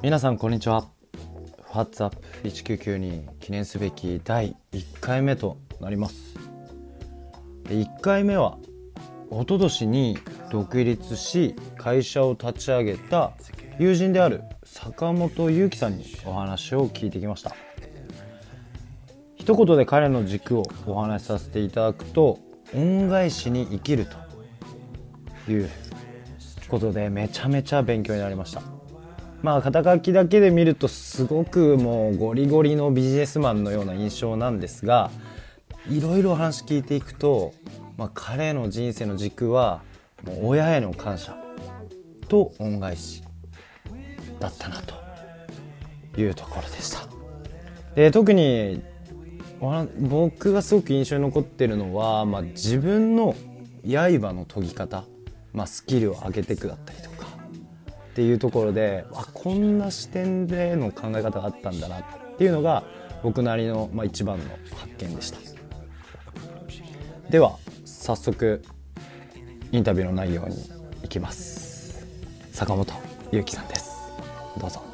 皆さんこんにちは。What's up 1992記念すべき第1回目となります。1回目は一昨年に独立し会社を立ち上げた友人である坂本裕樹さんにお話を聞いてきました。一言で彼の軸をお話しさせていただくと恩返しに生きるということでめちゃめちゃ勉強になりました。まあ肩書きだけで見るとすごくもうゴリゴリのビジネスマンのような印象なんですがいろいろ話聞いていくと、まあ、彼の人生の軸はもう親への感謝と恩返しだったなというところでした。で特に僕がすごく印象に残ってるのは、まあ、自分の刃の研ぎ方、まあ、スキルを上げていくだったりとかっていうところであこんな視点での考え方があったんだなっていうのが僕なりの、まあ、一番の発見でした。では早速インタビューの内容に行きます。坂本裕樹さんです。どうぞ。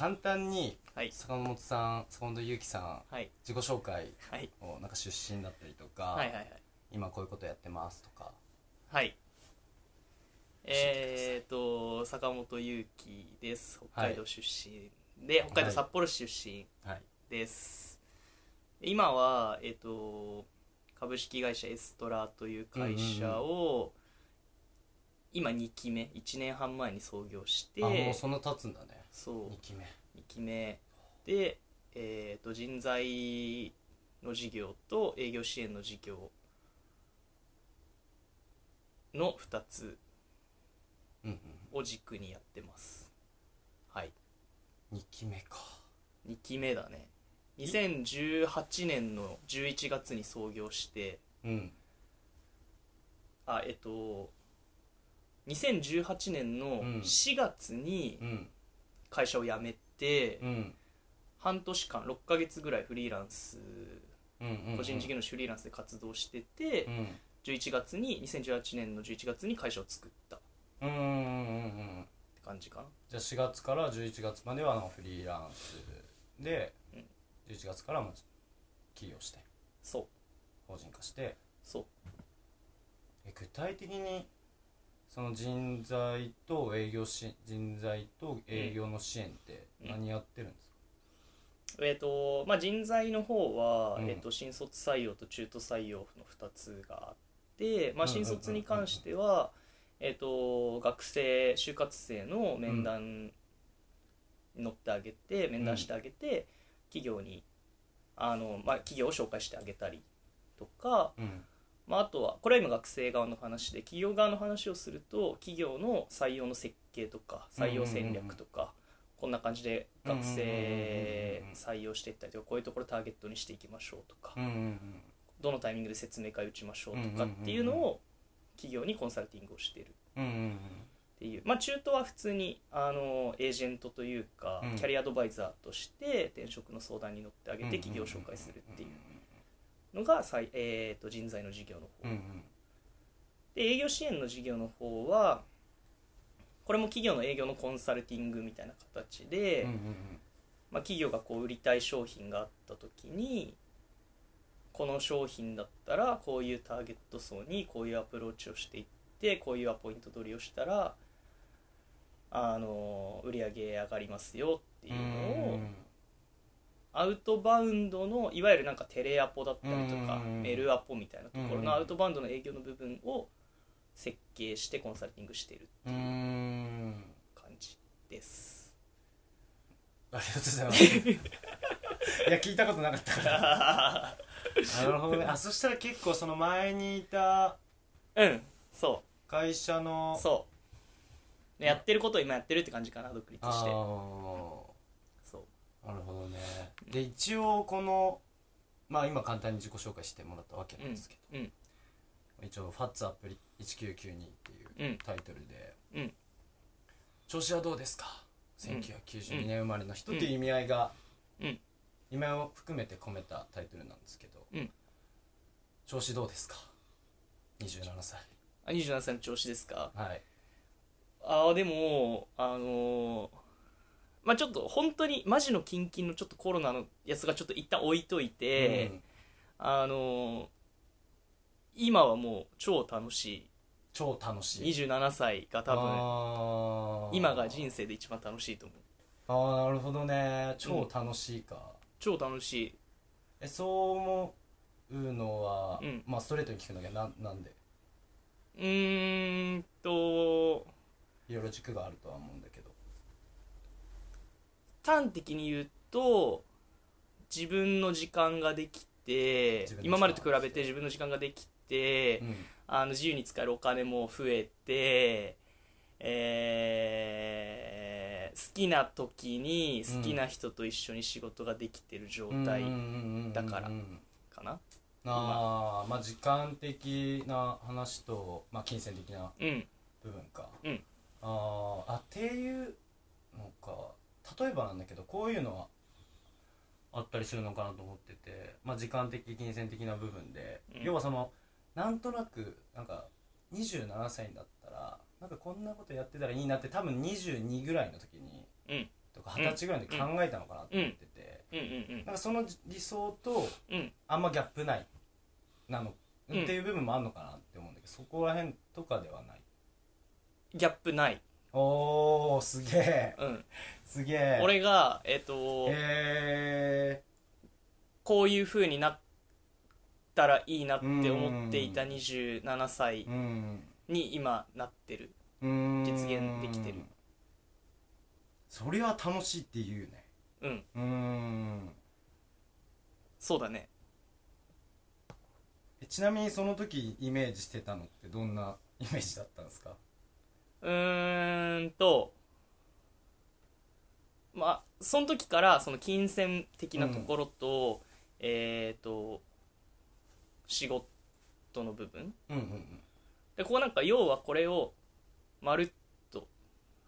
簡単にはい。坂本さん坂本裕樹さんはい。自己紹介はい。をなんか出身だったりとか、はいはいはい。今こういうことやってますとか。はい。えーと坂本裕樹です。北海道出身で、北海道札幌市出身はい。です、今はえっ、と株式会社エストラという会社を、今2期目1年半前に創業して。あもうそんな経つんだねそう。2期目。2期目。で、えー、と人材の事業と営業支援の事業の2つ。うんを軸にやってます。はい。うん2期目か。2期目だね。2018年の11月に創業して。うん。あえっと2018年のうん。4月にうん会社を辞めて、うん。半年間6ヶ月ぐらいフリーランスうんうん個人事業主フリーランスで活動してて、うん。11月に2018年の11月に会社を作った。っうんうんうんうん。て感じかなじゃあ4月から11月まではフリーランスで、うん。11月からも起業してそう。法人化して。そう。え具体的にその人材と営業し人材と営業の支援って何やってるんですか、えっ、とまあ人材の方は、うん。えー、と新卒採用と中途採用の2つがあって、まあ、新卒に関しては、えー、と学生就活生の面談に乗ってあげて、面談してあげて企業にあの、まあ、企業を紹介してあげたりとか、うんまあ、あとはこれは今学生側の話で企業側の話をすると企業の採用の設計とか採用戦略とか、こんな感じで学生採用していったりとかこういうところターゲットにしていきましょうとか、どのタイミングで説明会打ちましょうとかっていうのを企業にコンサルティングをしている。っていう、まあ、中途は普通にあのエージェントというか、うん。キャリアアドバイザーとして転職の相談に乗ってあげて企業を紹介するっていうのがさい、えー、と人材の事業の方。うんうん。で営業支援の事業の方はこれも企業の営業のコンサルティングみたいな形で、うんうんまあ、企業がこう売りたい商品があった時にこの商品だったらこういうターゲット層にこういうアプローチをしていってこういうアポイント取りをしたらあの売り上げ上がりますよっていうのをアウトバウンドのいわゆるなんかテレアポだったりとかうんメルアポみたいなところうんのアウトバウンドの営業の部分を設計してコンサルティングしているうーん。感じです。ありがとうございます。いや聞いたことなかったから。あ なるほどね。あそしたら結構その前にいたうんそ会社のうそう。やってることを今やってるって感じかな独立あして。ーなるほどね。で一応このまあ今簡単に自己紹介してもらったわけなんですけど、うん一応「ファッツアップ1992」っていううん。タイトルで、うん。調子はどうですか？1992年生まれの人っていう意味合いが、うん。意味合いを含めて込めたタイトルなんですけど、うん。調子どうですか？27歳。あ27歳の調子ですか？はい。ああでもあのーまあちょっと本当にマジのキンキンのちょっとコロナのやつがちょっと一旦置いといて、うん。あのー今はもう超楽し超楽しい。い27歳が多分分今が人生で一番楽しいと思う。ああなるほどね。超楽しいか、超楽しい。えそう思うのは、うん。まあストレートに聞くんだけ。どなんなんで？うーんといろいろ軸があるとは思うんだけど端的に言うと自分の時間ができて今までと比べて自分の時間ができて、うん。あの自由に使えるお金も増えて、えー好きな時に好きな人と一緒に仕事ができてる状態だからかな。あーまあ時間的な話と、まあ、金銭的なうん。部分か、うん。あーあっていうのか例えばなんだけどこういうのはあったりするのかなと思ってて、まあ、時間的金銭的な部分で、うん。要はそのなんとなくなんか27歳だったらなんかこんなことやってたらいいなって多分22ぐらいの時にうん。とか二十歳ぐらいの時考えたのかなと思ってて、うん。うん。なんかその理想とうん。うんあんまギャップないなの、うん。っていう部分もあるのかなって思うんだけどそこら辺とかではない。ギャップない、おーすげえ。うん、すげえ。俺がえっ、と、へこういう風になったらいいなって思っていた27歳に今なってる。うん実現できてる。それは楽しいって言うね。うん。うん。そうだね。えちなみにその時イメージしてたのってどんなイメージだったんですか？うーんとまあその時からその金銭的なところと、えっ、と仕事の部分。うんうんでここなんか要はこれをまるっと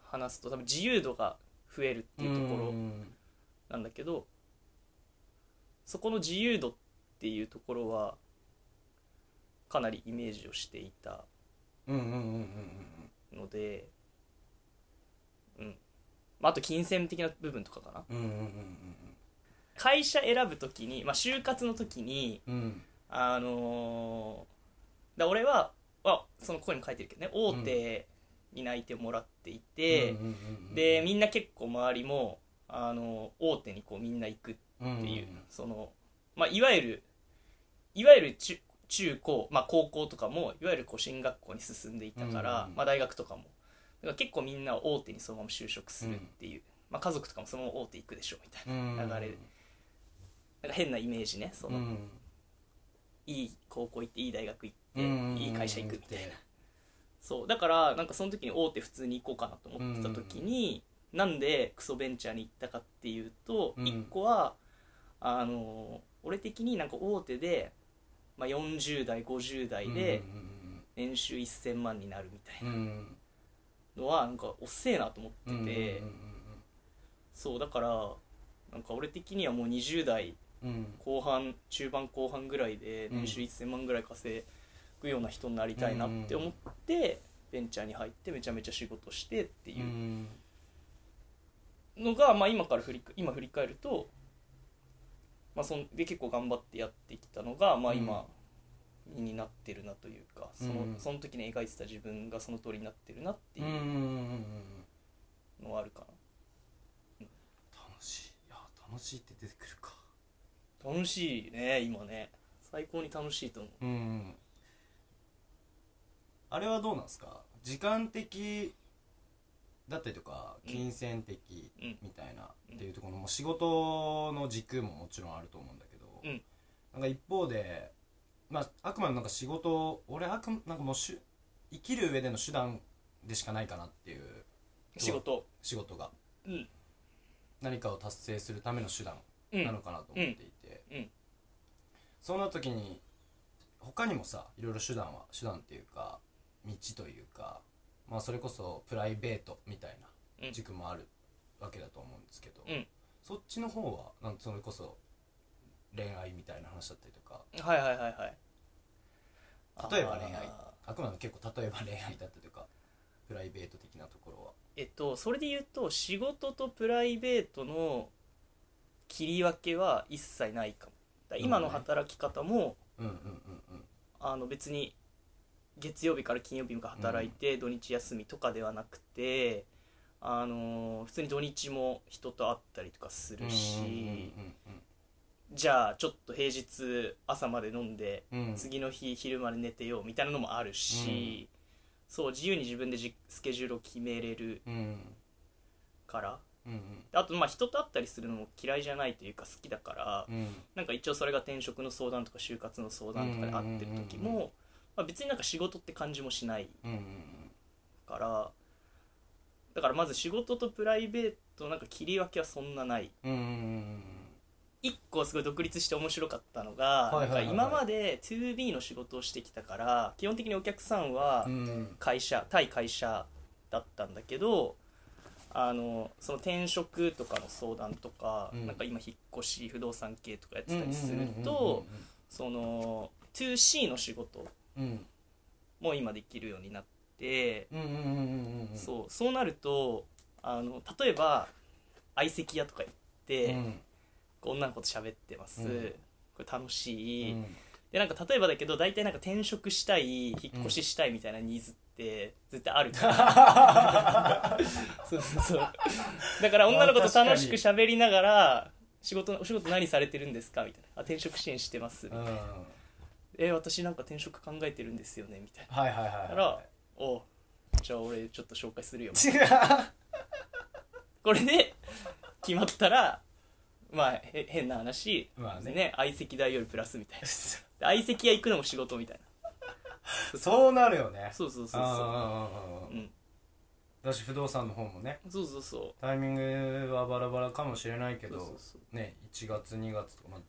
話すと多分自由度が増えるっていうところん。なんだけどそこの自由度っていうところはかなりイメージをしていた。うんうんうんうんうんのでうん、まあ、あと金銭的な部分とかかな。うんうんうん会社選ぶ時に、まあ、就活の時にうん。うんあのーだ俺は、あ、そのここにも書いてるけどね大手に内定もらっていて、うんうんうんうんでみんな結構周りも、あの大手にこうみんな行くってうんうんいう、その、まあ、いわゆるいわゆる中中高、まあ、高校とかもいわゆるこう進学校に進んでいたから、うんまあ、大学とかも。だから結構みんな大手にそのまま就職するっていう、まあ、家族とかもそのまま大手行くでしょみたいな,、うん流れ。でなんか変なイメージねその、うん。いい高校行っていい大学行って、うんいい会社行くみたいな。そうだからなんかその時に大手普通に行こうかなと思ってた時に、なんでクソベンチャーに行ったかっていうと、うん。一個はあの俺的になんか大手で、まあ、40代50代で年収1000万になるみたいな。のはなんかおっせえなと思ってて、そうだからなんか俺的にはもう20代後半中盤後半ぐらいで年収うん1000万ぐらい稼ぐような人になりたいなって思ってベンチャーに入ってめちゃめちゃ仕事してってういうん。のが、まあ、今から振り今振り返ると、まあ、そんで結構頑張ってやってきたのが、まあ、今になってるなというかそのうん。その時に描いてた自分がその通りになってるなっていうのはあるか楽しい。いや楽しいって出てくるか。な楽しいね今ね。最高に楽しいと思う。うんあれはどうなんですか？時間的だったりとかうん。金銭的うん。みたいなうん。っていうところも仕事の軸ももちろんあると思うんだけど、うん。なんか一方で、まあ、あくまでなんか仕事を俺あくなんかもうしゅ生きる上での手段でしかないかなっていう仕事。仕事が。うん。何かを達成するための手段うん。なのかなと思っていて、うん。うん。そんな時に他にもさいろいろ手段は手段っていうか道というかまあそれこそプライベートみたいうん。な軸もあるわけだと思うんですけど、うん。そっちの方はなんそれこそ恋愛みたいな話だったりとか。はいはいはいはい。例えば恋愛。あくまでも結構例えば恋愛だったりとかプライベート的なところは。えっとそれで言うと仕事とプライベートの切り分けは一切ないかも。今の働き方も、うんうんうん。あの別に月曜日から金曜日まで働いて、土日休みとかではなくてあの普通に土日も人と会ったりとかすうんるし、うんうんじゃあちょっと平日朝まで飲んで、うん。うん次の日昼まで寝てようみたいなのもあるし、そう自由に自分でじスケジュールを決めれるうん。から。うんあとまあ人と会ったりするのも嫌いじゃないというか好きだから、うん。うんなんか一応それが転職の相談とか就活の相談とかで会ってる時うんうんうんも、まあ、別になんか仕事って感じもしないからだからまず仕事とプライベートのなんか切り分けはそんなない。一個すごい独立して面白かったのが、今まで 2B の仕事をしてきたから基本的にお客さんは会社対会社だったんだけどあのその転職とかの相談とか、うん。なんか今引っ越し不動産系とかやってうんたりするとその 2C の仕事うん。う今できるようになって、そうそうなるとあの例えば相席屋とか行って、うん。女の子と喋ってます、うん。これ楽しい、うん。でなんか例えばだけど大体なんか転職したい引っ越ししたいみたいなニーズって絶対あるから、そうそうそう。だから女の子と楽しく喋りながら仕事お仕事何されてるんですか？みたいな。あ転職支援してます。うんえ私なんか転職考えてるんですよねみたいな。はいはいはいだからおうじゃあ俺ちょっと紹介するよ。これで決まったらまあへ変な話、まあね。相席代よりプラスみたいな。で相席屋行くのも仕事みたいな。そうなるよね。そうそうそうそう。うんだし不動産の方もね。そうそうそタイミングはバラバラかもしれないけどね1月2月とか、まあ、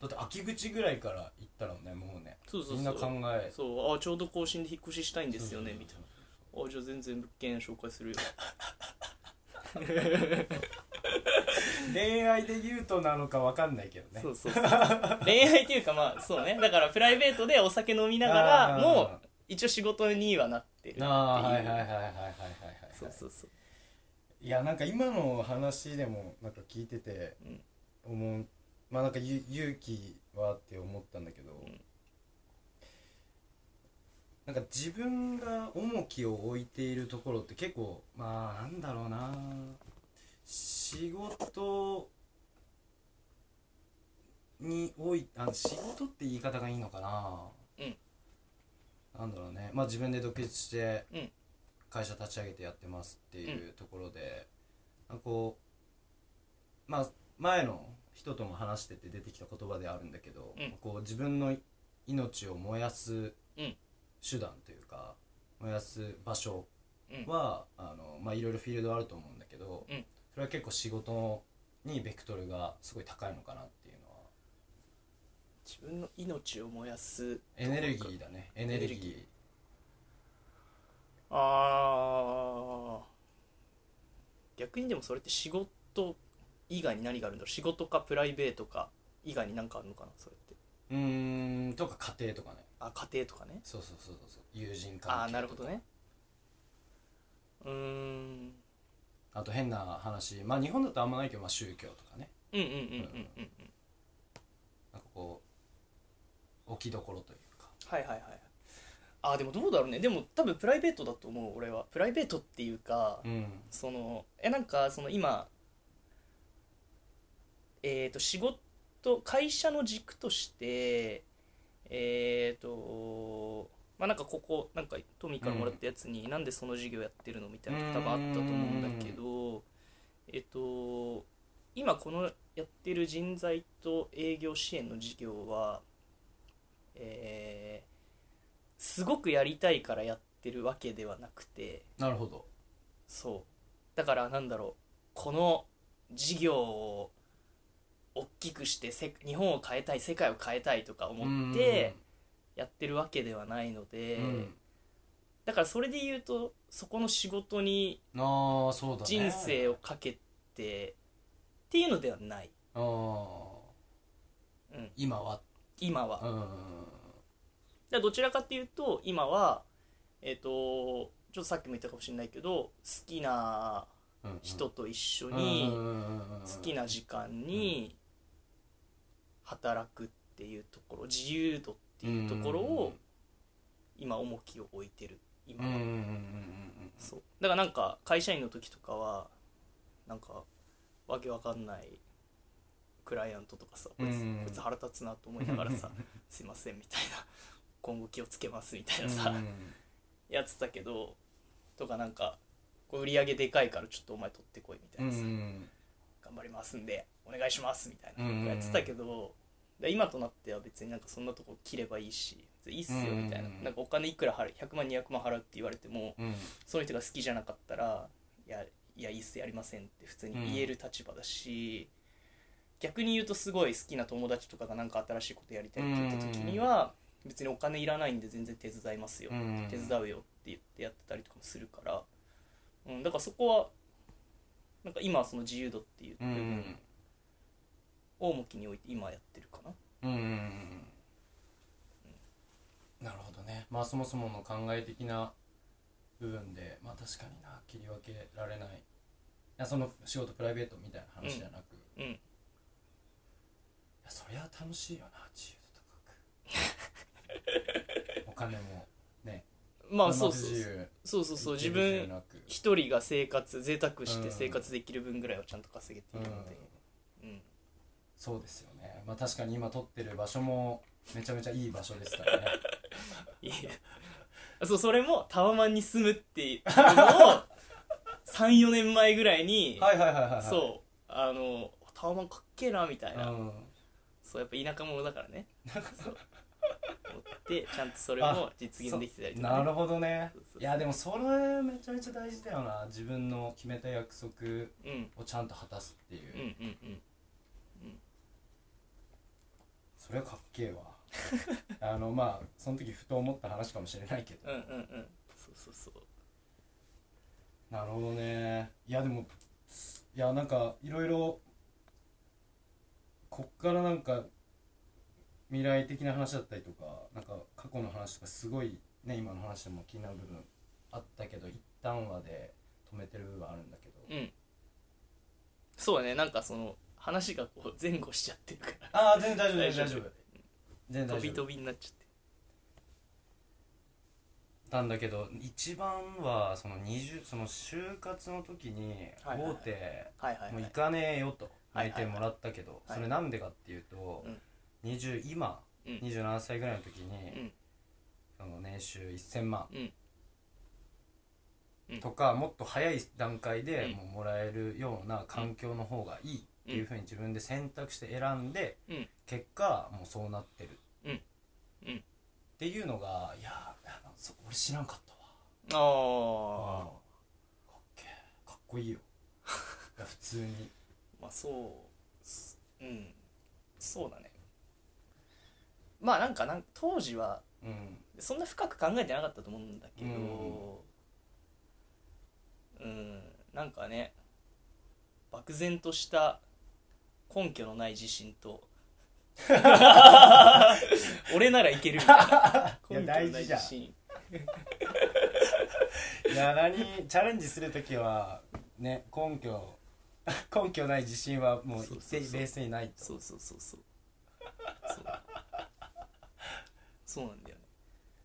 だって秋口ぐらいから行ったらねもうねうそうそうそう。みんな考え。うそう。あちょうど更新で引っ越ししたいんですよねみたいな。あじゃあ全然物件紹介するよ。恋愛で言うとなのかわかんないけどね。そうそうそう恋愛っていうかまあそうね。だからプライベートでお酒飲みながらも一応仕事にはなってるっていう。ああはいはいはいはいはいはいはいそうそうそう。いやなんか今の話でもなんか聞いてて思う、まあなんかゆ勇気はって思ったんだけど、ん。なんか自分が重きを置いているところって結構まあなんだろうな。仕事においあ仕事って言い方がいいのかな、うん。なんだろうね。まあ自分で独立してうん。会社立ち上げてやってますっていうところで、なんかこうまあ前の人とも話してて出てきた言葉であるんだけど、うん。こう自分の命を燃やすうん。手段というか燃やす場所うん。は、あのまあいろいろフィールドあると思うんだけど、うん。それは結構仕事にベクトルがすごい高いのかなっていうのは。自分の命を燃やすエネルギーだね。エネルギー。ルギあー。逆にでもそれって仕事以外に何があるんだろう？仕事かプライベートか以外に何かあるのかな？それって。うーんとか家庭とかね。あ家庭とかね。そうそうそうそうそう。友人関係とか。ああなるほどね。うーん。あと変な話まあ日本だとあんまないけど、まあ、宗教とかね。うんうんうんうんうんうんなんかこう置きどころというか。はいはいはい。あーでもどうだろうね。でも多分プライベートだと思う俺は。プライベートっていうか、うん。そのえなんかその今えっ、と仕事会社の軸としてえっ、とまあなんかここなんかトミーからもらったやつに、なんでその事業やってるのみたいなの多分あったと思うんだけどえっ、と今このやってる人材と営業支援の事業はえーすごくやりたいからやってるわけではなくてなるほど。そう。だからなんだろうこの事業を大きくしてせ日本を変えたい世界を変えたいとか思ってやってるわけではないので、うん。だからそれで言うとそこの仕事に人生をかけてっていうのではない。ああ、うん。今は。今は、うん。らどちらかっていうと今はえっ、とちょっとさっきも言ったかもしれないけど好きなうん人と一緒うんに好きな時間に働くっていうところ自由度っていうところを今重きを置いてる。今は、そう。だからなんか会社員の時とかはなんかわけわかんないクライアントとかさこいつ,、うん。こいつ腹立つなと思いながらさ「すいません」みたいな「今後気をつけます」みたいなさ、うんやってたけどとかなんかこう売り上げでかいからちょっとお前取ってこいみたいなさ、うん。頑張りますんでお願いしますみたいなうんやってたけど、で今となっては別になんかそんなとこ切ればいいしいいっすよみたいな,、うんなんかお金いくら払う100万200万払うって言われてもうん。その人が好きじゃなかったらいやいやいいっすやりませんって普通に言える立場だし、逆に言うとすごい好きな友達とかがなんか新しいことやりたいって言った時には別にお金いらないんで全然手伝いますよ、うん手伝うよって言ってやってたりとかもするから、うん、だからそこはなんか今はその自由度っていう部うん分を重きに置いて今やってるかな。うんうんうんなるほどね。まあそもそもの考え的な部分でまあ確かにな。切り分けられない。いやその仕事プライベートみたいな話じゃなく、いうん。やそりゃ楽しいよな。自由度高く。お金もね。まあ車そうそう。そうそう自分一人が生活贅沢してうん。生活できる分ぐらいはちゃんと稼げているので。うんそうですよね。まあ確かに今撮ってる場所もめちゃめちゃいい場所ですからね。いやそうそれもタワマンに住むっていうのを 34年前ぐらいに、はいはいはいはいはい。そうあのタワマンかっけえなみたいな、うん。そうやっぱ田舎者だからね。そう。思ってちゃんとそれも実現できてたりとか、ね、なるほどね。いやでもそれめちゃめちゃ大事だよな。自分の決めた約束うん。をちゃんと果たすっていう、うんうんうんそれはかっけえわ。あのまあその時ふと思った話かもしれないけど。うんうんうん。そうそうそう。なるほどね。いやでもいやなんかいろいろこっからなんか未来的な話だったりとかなんか過去の話とかすごいね今の話でも気になる部分あったけど一旦はで止めてる部分あるんだけど、うん。そうだね。なんかその話がこう前後しちゃってるから。ああ全然大丈夫大丈夫。大丈夫。全然飛び飛びになっちゃって。なんだけど一番はその20その就活の時にはいはい大手はいはいはい。もう行かねえよとはいはい内定もらったけどはい。それなんでかっていうとうん。20今うん。27歳ぐらいの時にうん。その年収1000万うん。うん。とかもっと早い段階でうん。もうもらえるような環境の方がいいっていうふうに自分で選択して選んでうん。結果もうそうなってる。うん。うん。っていうのがいや俺知らんかったわ。ああかっけえ。かっこいいよ。いや普通に。まあそうすうん。そうだね。まあなんかなん当時はうん。そんな深く考えてなかったと思うんだけどうん。なんかね漠然とした根拠のない自信と。俺ならいける。みたいな根拠のない自信。いや何チャレンジする時はね根拠 根拠ない自信はもうそうそうそう。一定ベースにないと。そうそうそうそう。そう。そうなんだよね。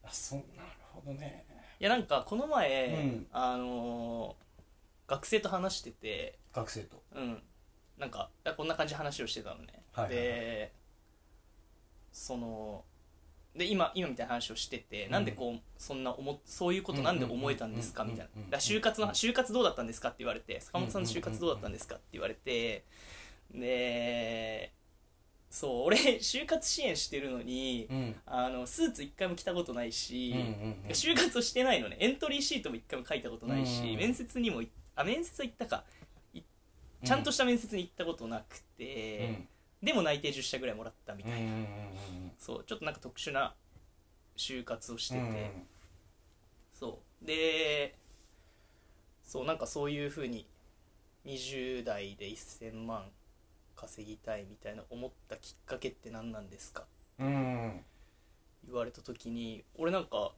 あそうなるほどね。いやなんかこの前、うん。あのー学生と話してて。学生と。うんなんかこんな感じで話をしてたのね、はいはいはい。でそので今今みたいな話をしてて、うん。なんでこうそんな思っそういうことなんで思えたんですかうんみたいな。就活の就活どうだったんですかって言われて坂本さんの就活どうだったんですかって言われてでそう俺就活支援してるのにうん。あのスーツ一回も着たことないし、うんうんうん就活をしてないのね。エントリーシートも一回も書いたことないし、うん面接にもいあ面接は行ったか。いちゃんとした面接に行ったことなくて、でも内定10社ぐらいもらったみたいな、そうちょっとなんか特殊な就活をしてて、うん。そう。でそうなんかそういうふうに20代で1000万稼ぎたいみたいな思ったきっかけって何なんですか？うん。言われた時に俺なんか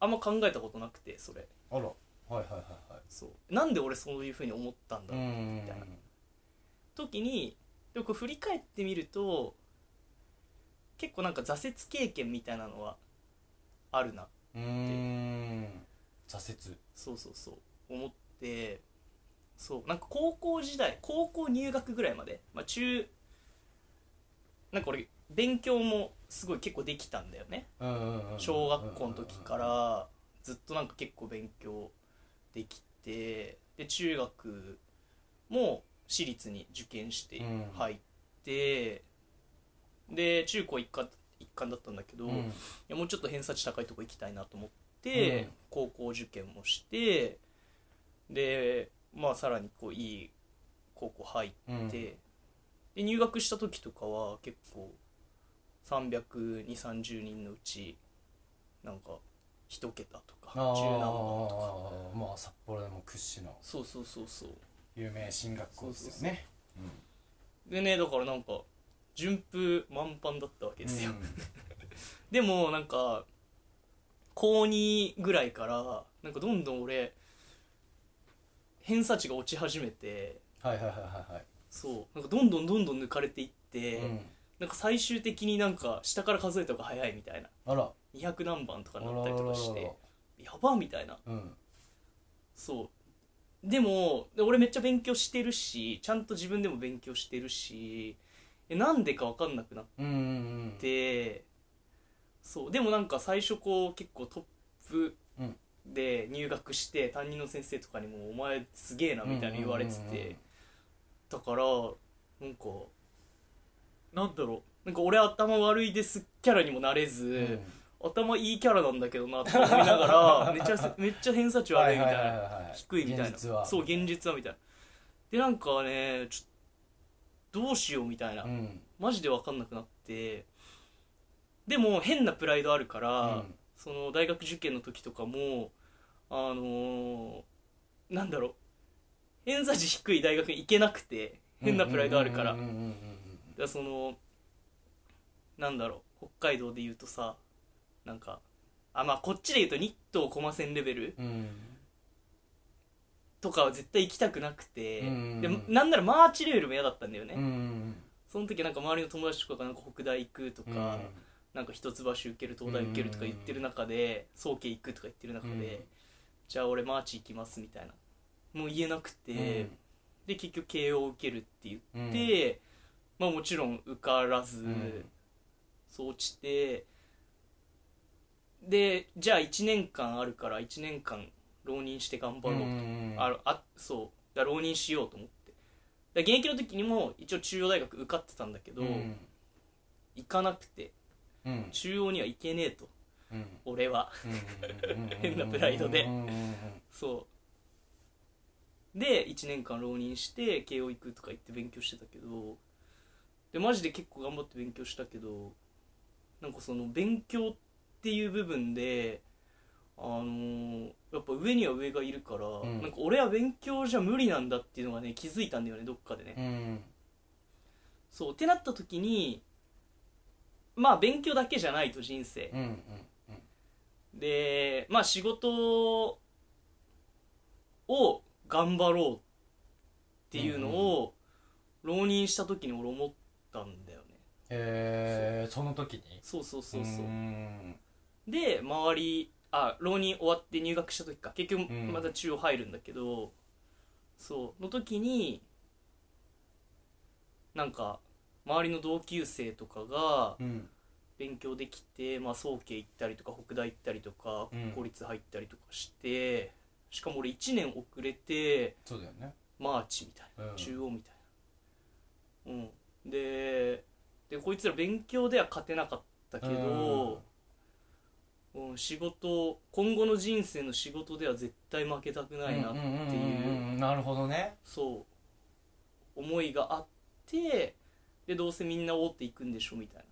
あんま考えたことなくてそれ。あらはいはいはいはい。そう。なんで俺そういうふうに思ったんだろう、ん。みたいな。時にでもこう振り返ってみると結構なんか挫折経験みたいなのはあるなうーん。挫折。そうそうそう。思ってそう。なんか高校時代高校入学ぐらいまで、まあ、中なんか俺勉強もすごい結構できたんだよね。小学校の時からずっとなんか結構勉強できてで中学も私立に受験してうん。入って、で中高一貫一貫だったんだけど、いうん。やもうちょっと偏差値高いとこ行きたいなと思って、うん。高校受験もしてでまあさらにこういい高校入って、うん。で入学した時とかは結構32030人のうちなんか一桁とか十何番とか。まあ札幌でも屈指の。そうそうそうそう。有名進学校ですよね。でねだからなんか順風満帆だったわけですよ、うん。でもなんか高2ぐらいからなんかどんどん俺偏差値が落ち始めてはいはいはいはいはい。そう。なんかどんどんどんどん抜かれていって、うんなんか最終的になんか下から数えた方が早いみたいな。あら。200何番とかあになったりとかして。やばみたいな。うん。そう。でもで俺めっちゃ勉強してるしちゃんと自分でも勉強してるしえなんでか分かんなくなっうんうんうん。てそう。でもなんか最初こう結構トップうん。で入学して担任の先生とかにも「お前すげえな」みたいな言われてて。だからなんかなんだろう。なんか俺頭悪いですキャラにもなれず、うん。頭いいキャラなんだけどなって思いながら めっちゃめっちゃ偏差値悪いみたいな、はいはいはいはい。低いみたいな。現実は。そう現実はみたいな。でなんかねちょどうしようみたいな、うん。マジで分かんなくなって。でも変なプライドあるから、うん。その大学受験の時とかもあのーなんだろう。偏差値低い大学に行けなくて変なプライドあるから。うんうんうんうんだそのなんだろう北海道で言うとさなんかあまあこっちで言うと日東駒線レベルうん。うんとかは絶対行きたくなくて、うん。でなんならマーチレベルも嫌だったんだよね、うん。うんその時なんか周りの友達とかがなんか北大行くとか、うん。なんか一橋受ける東大受けるとか言ってる中で早慶行くとか言ってる中で、うん。じゃあ俺マーチ行きますみたいな。もう言えなくて、うん。で結局慶応受けるって言うん。って、まあもちろん受からず、うん。そう落ちてでじゃあ1年間あるから1年間浪人して頑張ろうと、うんああそう。だ浪人しようと思って。現役の時にも一応中央大学受かってたんだけど、うん。行かなくて。うん。中央には行けねえと。うん。俺は。うん変なプライドで。そう。で1年間浪人して慶応行くとか言って勉強してたけどでマジで結構頑張って勉強したけどなんかその勉強っていう部分であのーやっぱ上には上がいるから、ん。なんか俺は勉強じゃ無理なんだっていうのがね気づいたんだよねどっかでね、うん。そうってなった時にまあ勉強だけじゃないと人生、うんうんでまあ仕事を頑張ろうっていうのを浪人した時に俺思ったんだよね。えーその時に？そうそうそうそう。うん。で周りあ浪人終わって入学した時か。結局うん。また中央入るんだけど、そう。の時になんか周りの同級生とかがうん。勉強できて、まあ、早慶行ったりとか北大行ったりとか公立入ったりとかして、しかも俺1年遅れてそうだよね。マーチみたいな、うん。中央みたいな。うんででこいつら勉強では勝てなかったけど、うん。仕事今後の人生の仕事では絶対負けたくないなっていう,、なるほどね。そう思いがあってでどうせみんな大手行くんでしょみたい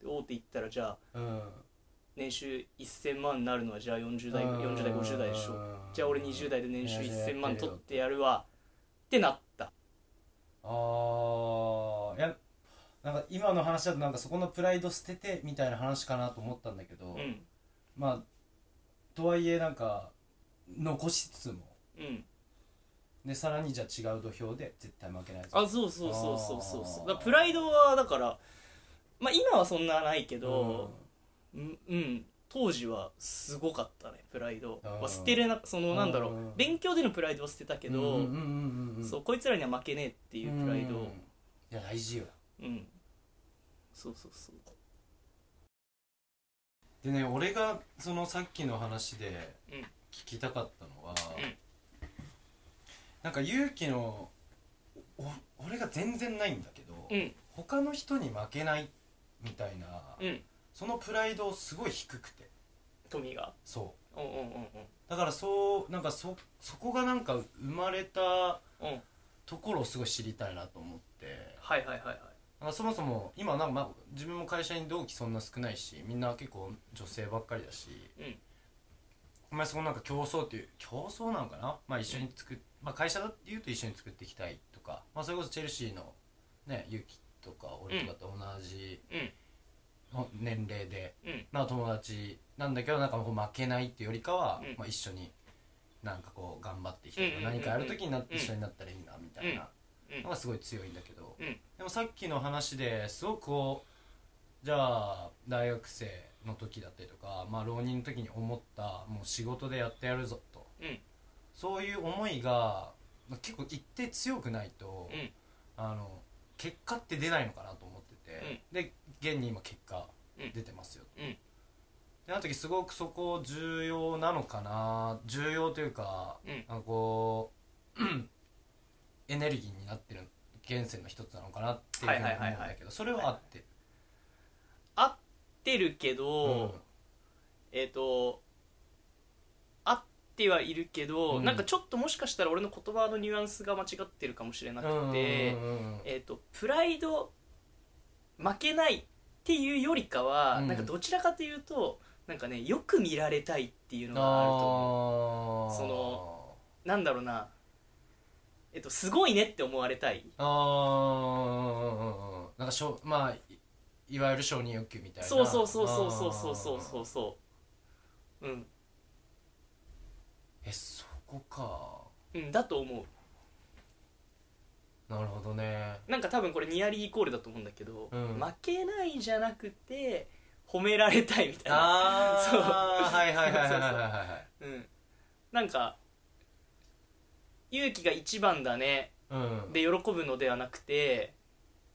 な。で大手行ったらじゃあうん。年収1000万になるのはじゃあ40代うん。40代50代でしょ。じゃあ俺20代で年収いやじゃあ1000万取ってやるわ。ってなったあーいやなんか今の話だとなんかそこのプライド捨ててみたいな話かなと思ったんだけど、うん。まあとはいえなんか残しつつも。うん。でさらにじゃあ違う土俵で絶対負けないぞ。あそうそうそうそうそうそう。プライドはだからまあ今はそんなないけどうん、うん、当時はすごかったねプライド。は捨てれなそのなんだろう勉強でのプライドは捨てたけど、そうこいつらには負けねえっていうプライドうん。いや大事よ。うん。そうそうそう。でね俺がそのさっきの話でうん。聞きたかったのは、うん。なんか勇気のお俺が全然ないんだけど、うん。他の人に負けないみたいな、うんそのプライドすごい低くて。富が？そう。うんうんうんだからそうなんかそそこがなんか生まれたうん。うんところをすごい知りたいなと思って。はいはいはいはい。なんかそもそも今なんか、まあ、自分も会社に同期そんな少ないしみんな結構女性ばっかりだし、うん。お前そこなんか競争っていう競争なのかな、まあ、一緒に作っ、まあ、会社だっていうと一緒に作っていきたいとか、まあ、それこそチェルシーのねユキとか俺とかと同じうん。の年齢で、うん。まあ友達なんだけどなんかこう負けないっていうよりかは、うん。まあ、一緒になんかこう頑張っていきたいとか、うんうんうんうん。何かやる時になってうん一緒になったらいいなみたいなうん。のがすごい強いんだけど、うん。でもさっきの話ですごくこうじゃあ大学生の時だったりとか、まあ、浪人の時に思ったもう仕事でやってやるぞと。うん。そういう思いがまあ結構一定強くないと、うん。あの結果って出ないのかなと思ってて、で現に今結果出てますよ、うん。であの時すごくそこ重要なのかな重要というか、うん。なんかこう エネルギーになってる源泉の一つなのかなっていうふうに思うんだけどそれはあって。る合ってるけど、えっ、と合ってはいるけど、うん。なんかちょっともしかしたら俺の言葉のニュアンスが間違ってるかもしれなくて、うんうんうんうん。えっ、とプライド負けないっていうよりかは、うん。なんかどちらかというとなんかねよく見られたいっていうのがあると思う。そのなんだろうな。えっとすごいねって思われたい。あー。なんかしょまあいいわゆる承認欲求みたいな。そうそうそうそうそうそうそうそう。そううんえそこか。うんだと思う。なるほどね。なんか多分これニアリーイコールだと思うんだけど、うん。負けないじゃなくて褒められたいみたいな。あ そう。あはいはいはいはいはいはいはいうん。なんか勇気が一番だね。うん。で喜ぶのではなくて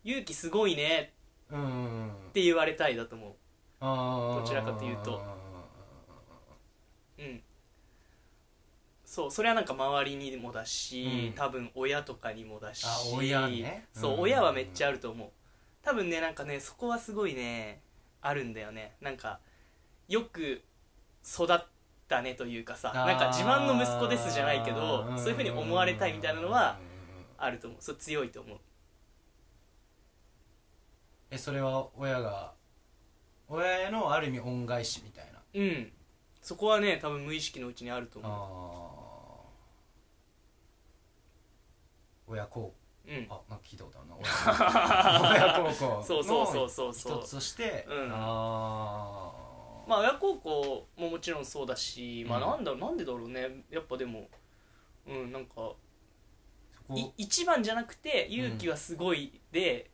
勇気すごいね。うんうんって言われたいだと思どどちらかというと。ううんそうそれはなんか周りにもだし、うん。多分親とかにもだし。あ親ね。そう、うん。親はめっちゃあると思う。多分ねなんかねそこはすごいねあるんだよね。なんかよく育ったねというかさなんか自慢の息子ですじゃないけどそういうふうに思われたいみたいなのはあると思う。そう強いと思う。えそれは親が親へのある意味恩返しみたいな。うん。そこはね多分無意識のうちにあるとあ思ー親孝ううん。あなんか聞いたことあるな。親親孝行。そうそうそうそうそう一つとして、うん。あまあ親孝行ももちろんそうだし、まあうん。なんだろうなんでだろうね。やっぱでもうんなんか一番じゃなくて勇気はすごいで、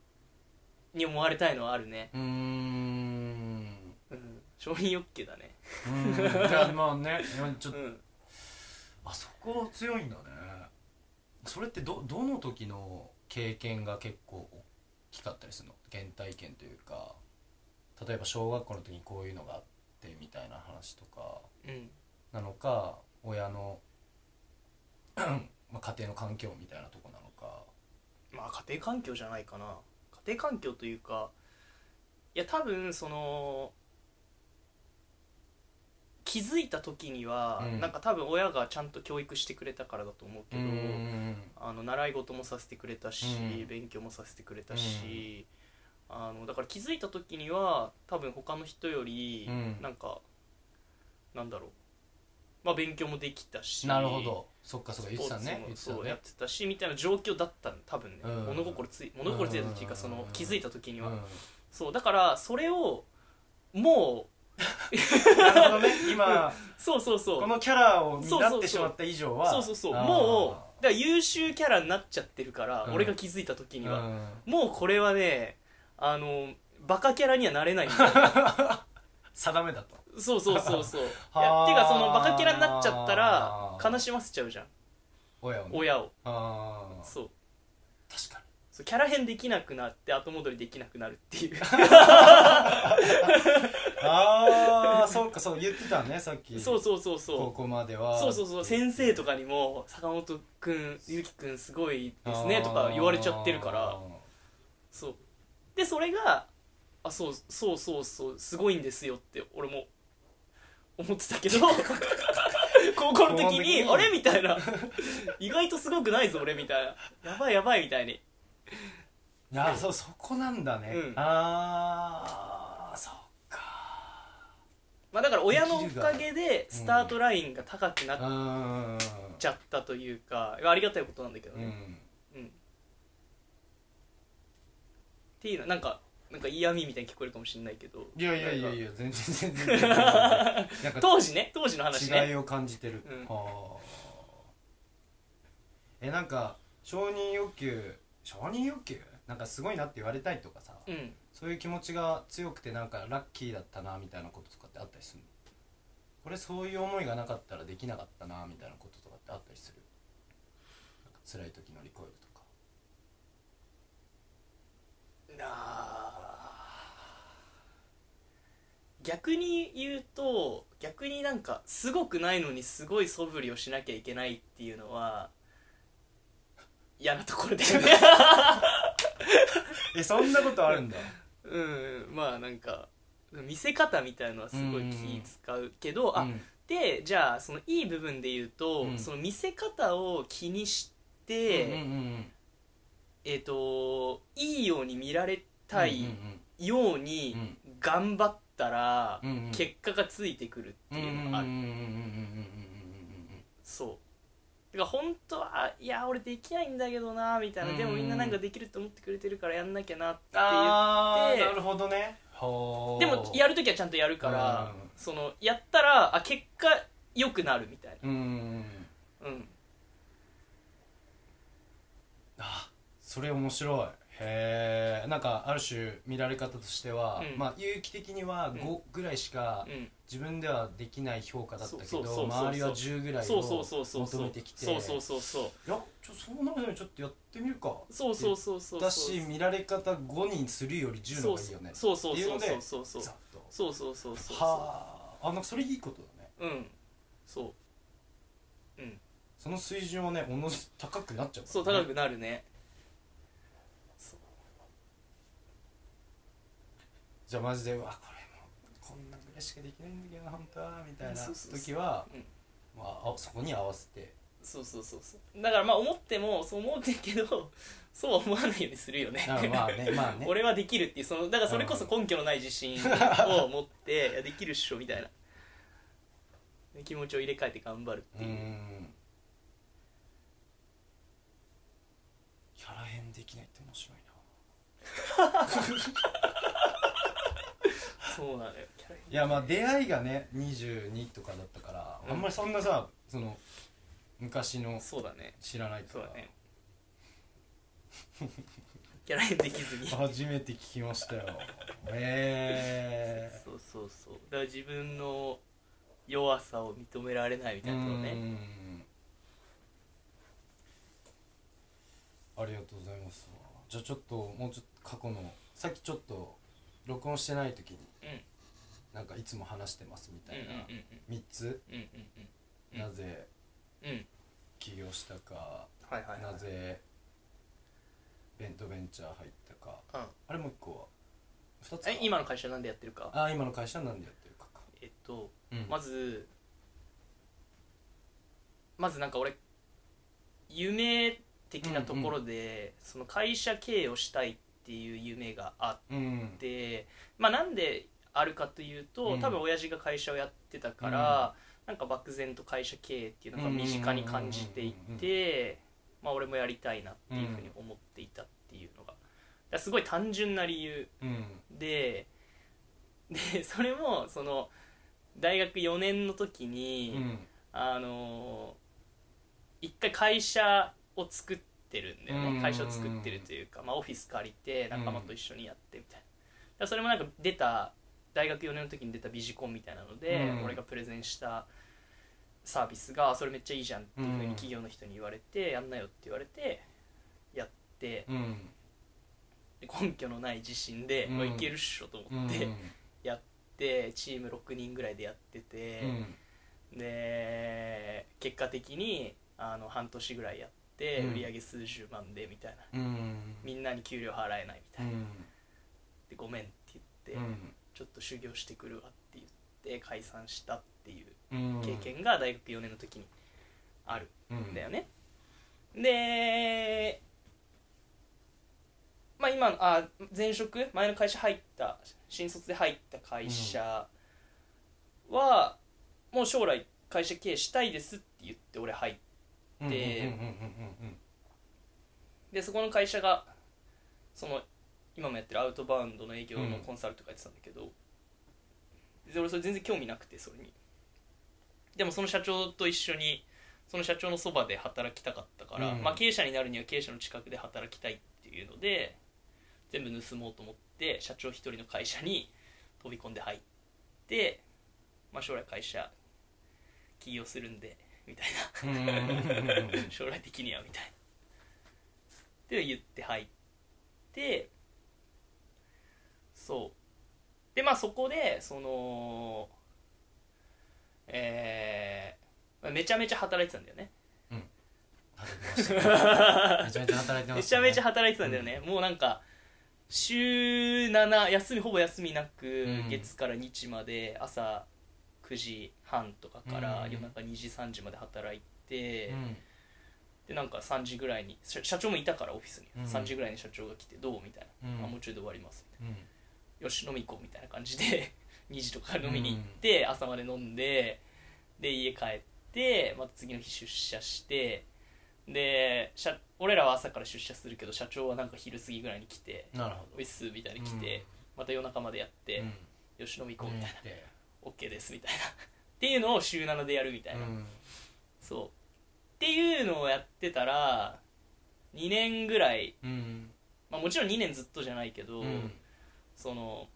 に思われたいのはあるね、うーん。うん、承認欲求だね。うーん。まあね。ちょっとうん。あそこ強いんだねそれってどどの時の経験が結構大きかったりするの？原体験というか。例えば小学校の時にこういうのがあってみたいな話とか。なのか親の ま家庭の環境みたいなとこなのか。まあ家庭環境じゃないかな。家庭環境というかいや多分その気づいた時には、うん。なんか多分親がちゃんと教育してくれたからだと思うけど、んあの習い事もさせてくれたし、うん。勉強もさせてくれたし、あのだから気づいた時には多分他の人よりうん。なんか、なんだろう。まあ勉強もできたしなるほど。そっかそっか。言ってたね。スポーツも言ってたね。そうやってたしみたいな状況だったの多分ね、うん。物心つい物心ついたっていうかそのうん気づいた時には、うん。そうだからそれをもなるほどね。今うそうそうそう。このキャラをそうそうそう担ってしまった以上は。そうそうそう。もうだから優秀キャラになっちゃってるから、うん。俺が気づいた時には、うん。もうこれはねあのバカキャラにはなれないんだよ定めだと。そうそうそうそう。いやはあてかそのバカキャラになっちゃったら悲しませちゃうじゃん。親をね。親を。そう。確かに。そうキャラ変できなくなって後戻りできなくなるっていう ああそうかそう言ってたねさっき。そうそうそうそう。高校までは。そうそうそう先生とかにも「坂本くんゆきくんすごいですね」とか言われちゃってるから。そう。でそれが「あそうそうそうそうすごいんですよ」って俺も思ってたけど 高校の時にあれ？みたいな。意外とすごくないぞ俺みたいな。やばいやばいみたいに。いやそうそこなんだね、うん。ああまあだから親のおかげでスタートラインが高くなっうん。ちゃったというかありがたいことなんだけどね、うん。うん。っていうのはなんかなんか嫌味みたいに聞こえるかもしれないけど。いやいやいやいやや全然全然当時ね当時の話ね。違いを感じてる、うん。はあ。えなんか承認欲求承認欲求？なんかすごいなって言われたいとかさ、うん。そういう気持ちが強くてなんかラッキーだったなみたいなこととかってあったりする？のこれそういう思いがなかったらできなかったなみたいなこととかってあったりする？なんか辛い時乗り越えるとか。逆に言うと逆になんかすごくないのにすごい素振りをしなきゃいけないっていうのは嫌なところだよね えそんなことあるんだ。うんまあなんか見せ方みたいのはすごい気使うけど、あうん。でじゃあそのいい部分で言うと、うん。その見せ方を気にして、うんうんうんえっ、といいように見られたいうんように頑張ったら、結果がついてくるっていうのがある、そうだから本当はいや俺できないんだけどなみたいな、うん。でもみんななんかできると思ってくれてるからやんなきゃなって言ってなるほどね。ほでもやるときはちゃんとやるから、うん。そのやったらあ結果良くなるみたいうんうん。うんなうん。あそれ面白いへえんかある種見られ方としては、うん。まあ有機的にはうん。5ぐらいしかうん。自分ではできない評価だったけど周りは10ぐらいそうそうそうそうをそう。求めてきて。そうそうそうそう。いやちょそうなるのにちょっとやってみるか。そうそうそうそうだし見られ方5にするより10の方がいいよね。そうそうそうそうそう。そうそうそうそう。そうはああなんかそれいいことだね。うん。そう。うん。その水準はねおのず高くなっちゃうね。そう高くなるねじゃあマジでうわこれもうこんなぐらいしかできないんだけど本当はみたいな時はうん。まああそこに合わせて。そうそうそうそう。だからまあ思ってもそう思ってんけど そうは思わないようにするよね。あまあねまあね。俺はできるっていうそのだからそれこそ根拠のない自信を持って いやできるっしょみたいな。気持ちを入れ替えて頑張るってう。いう、ん。キャラ変できないって面白いなそうなのよ。キャラいやまあ出会いがね22とかだったから、うん。あんまりそんなさその昔のそうだね。知らないか。らそうだね。キャラ変できずに。初めて聞きましたよ。えそうそうそう。だから自分の弱さを認められないみえたいなところね。うん。ありがとうございます。じゃあちょっともうちょっと過去のさっきちょっと録音してない時にうんなんかいつも話してますみたいなうん3つ？うんうんうんなぜ？起業したか。はいはいはい。なぜ？ベントベンチャー入ったか。うん。あれもう一個は。2つ今の会社なんでやってるか？あ今の会社なんでやってるか。かえっとうん。まずまずなんか俺夢的なところで、その会社経営をしたいっっていう夢があうんって、まあなんであるかというと、うん。多分親父が会社をやってたから、なんか漠然と会社経営っていうのが身近に感じていて、まあ俺もやりたいなっていうふうに思っていたっていうのが。だすごい単純な理由うん。ででそれもその大学4年の時うに、ん。あのー一回会社を作ってるんだよね、うん。会社を作ってるというか、まあ、オフィス借りて仲間と一緒にやってみたいな、それもなんか出た大学4年の時に出たビジコンみたいなので、うん。俺がプレゼンしたサービスがそれめっちゃいいじゃんっていうふうに企業の人に言われて、やんなよって言われてやって根拠のない自信で、うん。まあいけるっしょと思って、やってチーム6人ぐらいでやってて、うん。で結果的にあの半年ぐらいやってうん。売り上げ数十万でみたいな、うん。みんなに給料払えないみたいな、うん。でごめんって言って、うんちょっと修行してくるわって言って解散したっていううん。経験が大学4年の時にあるうんんだよね、でまあ今のあ前職？前の会社入った新卒で入った会社は、もう将来会社経営したいですって言って俺入って。でそこの会社がその今もやってるアウトバウンドの営業のうん。コンサルとかやってたんだけど、で俺それ全然興味なくてそれに。でもその社長と一緒にその社長のそばで働きたかったから、うん。まあ、経営者になるには経営者の近くで働きたいっていうので全部盗もうと思って社長一人の会社に飛び込んで入って、まあ、将来会社起業するんでみたいな。将来的にはみたいな。って言って入ってそう。でまあそこでそのえー、めちゃめちゃ働いてたんだよね。めちゃめちゃ働いてまめしたゃめちゃ働いてたんだよね、もうなんか週7休みほぼ休みなく、うん。月から日まで朝9時半とかからうん。夜中2時3時まで働いて、うん。でなんか3時ぐらいに社社長もいたからオフィスに、うん。3時ぐらいに社長が来て「どう?」みたいな、うん。あもうちょいで終わります」みたいうん。な「よし飲み行こう」みたいな感じで 2時とか飲みに行って、朝まで飲んでで家帰ってまた次の日出社してで社俺らは朝から出社するけど社長はなんか昼過ぎぐらいに来てなるほ「おいっす」みたいに来て、また夜中までやってど「よし飲み行こう」みたいな。で「OK です」みたいな。っていうのを週7でやるみたいな、そう。っていうのをやってたら2年ぐらい、うん。まあ、もちろん2年ずっとじゃないけど、うんその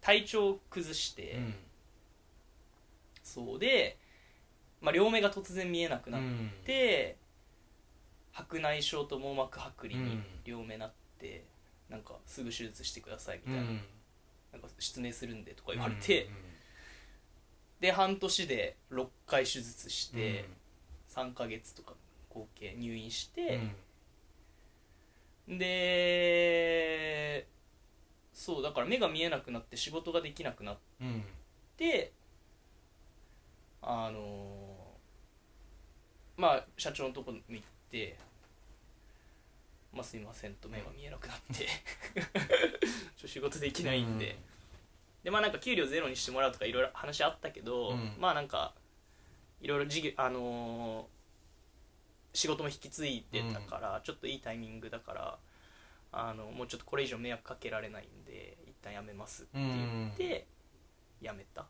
体調を崩して、うん。そうで、まあ、両目が突然見えなくなっうん。て、白内障と網膜剥離にうん。両目なって、なんかすぐ手術してくださいみたいな,、うん。なんか失明するんでとか言われて、うんで半年で6回手術しうんて、3ヶ月とか合計入院しうて、ん。でそうだから目が見えなくなって仕事ができなくなっうん。てあのーまあ社長のとこに行って「まあ、すいません」と目が見えなくなって ちょ仕事できないんで、でまあなんか給料ゼロにしてもらうとかいろいろ話あったけど、うん。まあなんかいろいろ事業あのー仕事も引き継いでたから、ちょっといいタイミングだからあのもうちょっとこれ以上迷惑かけられないんで一旦やめますって言ってやめた。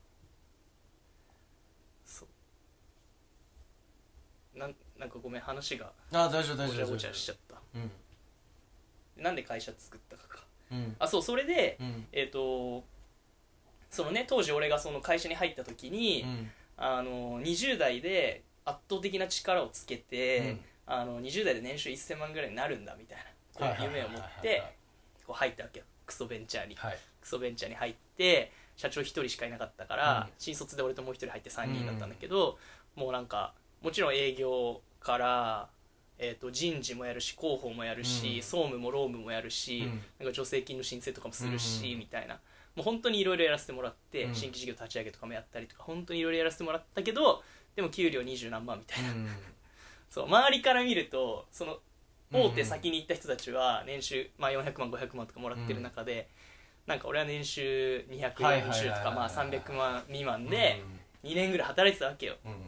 そう。なんなんかごめん話があ大丈夫大丈夫ごちゃごちゃしちゃった。うん。なんで会社作ったかか。うん。あそうそれで、うん。えっ、とそのね当時俺がその会社に入った時に、うん。あの20代で圧倒的な力をつけて、うん。あの20代で年収1000万ぐらいになるんだみたいなこはいう夢を持ってこう入ったわけよ。クソベンチャーに。はい。クソベンチャーに入って社長1人しかいなかったから、うん。新卒で俺ともう1人入って3人だったんだけど、もうなんかもちろん営業から、えー、と人事もやるし広報もやるし、うん。総務も労務もやるし、うん。なんか助成金の申請とかもするし、うん。みたいな。もう本当にいろいろやらせてもらって、うん。新規事業立ち上げとかもやったりとか本当にいろいろやらせてもらったけどでも給料二十何万みたいな、うん。そう周りから見るとその大手先に行った人たちは年収、まあ、400万500万とかもらってる中で、なんか俺は年収240とかまあ300万未満で2年ぐらい働いてたわけよ。うん。うん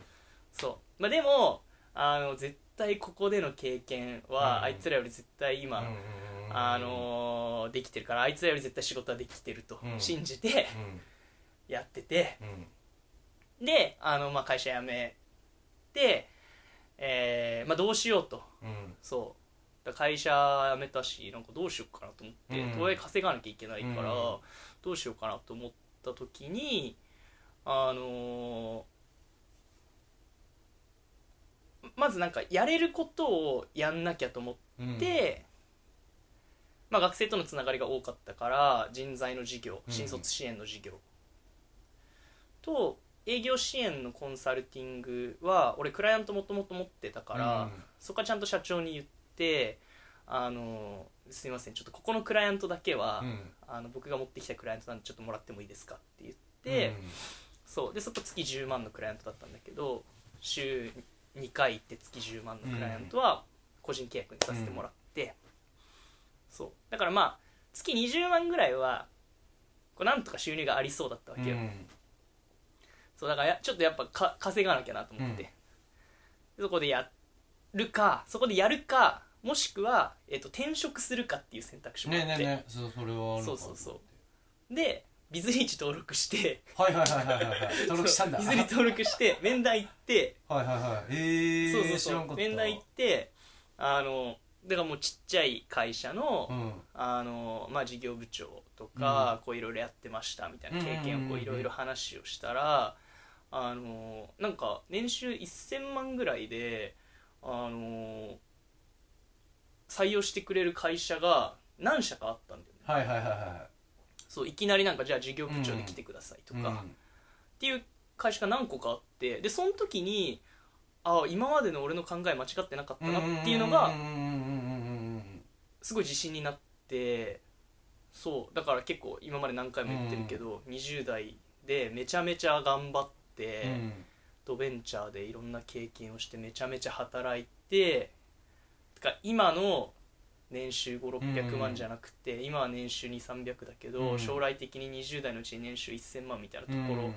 そう、まあ、でもあの絶対ここでの経験は、うん。あいつらより絶対今、うんうんうんあのーできてるからあいつらより絶対仕事はできてるとうん。信じてやってて、うん。であの、まあ、会社辞めて、えーまあ、どうしようと。うん。そう会社辞めたしなんかどうしようかなと思って、うん。とはいえ稼がなきゃいけないから、うん。どうしようかなと思った時にあのーまずなんかやれることをやんなきゃと思っうん。て、まあ、学生とのつながりが多かったから人材の事業うん。新卒支援の事業、と営業支援のコンサルティングは俺クライアントもともと持ってたから、うん。そこはちゃんと社長に言ってあのすいませんちょっとここのクライアントだけは、うん。あの僕が持ってきたクライアントなんでちょっともらってもいいですかって言って、そう。でそこ月10万のクライアントだったんだけど週2回行って月10万のクライアントは個人契約にさせてもらって、そう。だからまあ月20万ぐらいはこうなんとか収入がありそうだったわけよ、うん。そうだからやちょっとやっぱか稼がなきゃなと思って、そこでやるかそこでやるかもしくは、えっと転職するかっていう選択肢もあって、ねえねえねえそうそれはあるのかそうそうそう。でビズリーチ登録してはいはいはいはいはいはい。登録したんだ。ビズリーチ登録して 面談行って。はいはいはい。ええそうそうそう。知らんかった。面談行ってあのだからもうちっちゃい会社の,、うん。あのまあ、事業部長とか、こういろいろやってましたみたいな経験をこうんうんうんうんういろいろ話をしたら、あのなんか年収1000万ぐらいであの採用してくれる会社が何社かあったんだよね。はいはいはいはそういきなりなんかじゃあ事業部長で来てくださいとか、いうん。っていう会社が何個かあってでその時にああ今までの俺の考え間違ってなかったなっていうのがうんうんうんうんうんうんすごい自信になってそうだから結構今まで何回も言ってるけど、20代でめちゃめちゃ頑張って、うん。ドベンチャーでいろんな経験をしてめちゃめちゃ働いててか今の年収5600万じゃなくて、今は年収2300だけど、うん。将来的に20代のうちに年収1000万みたいなところ、うん。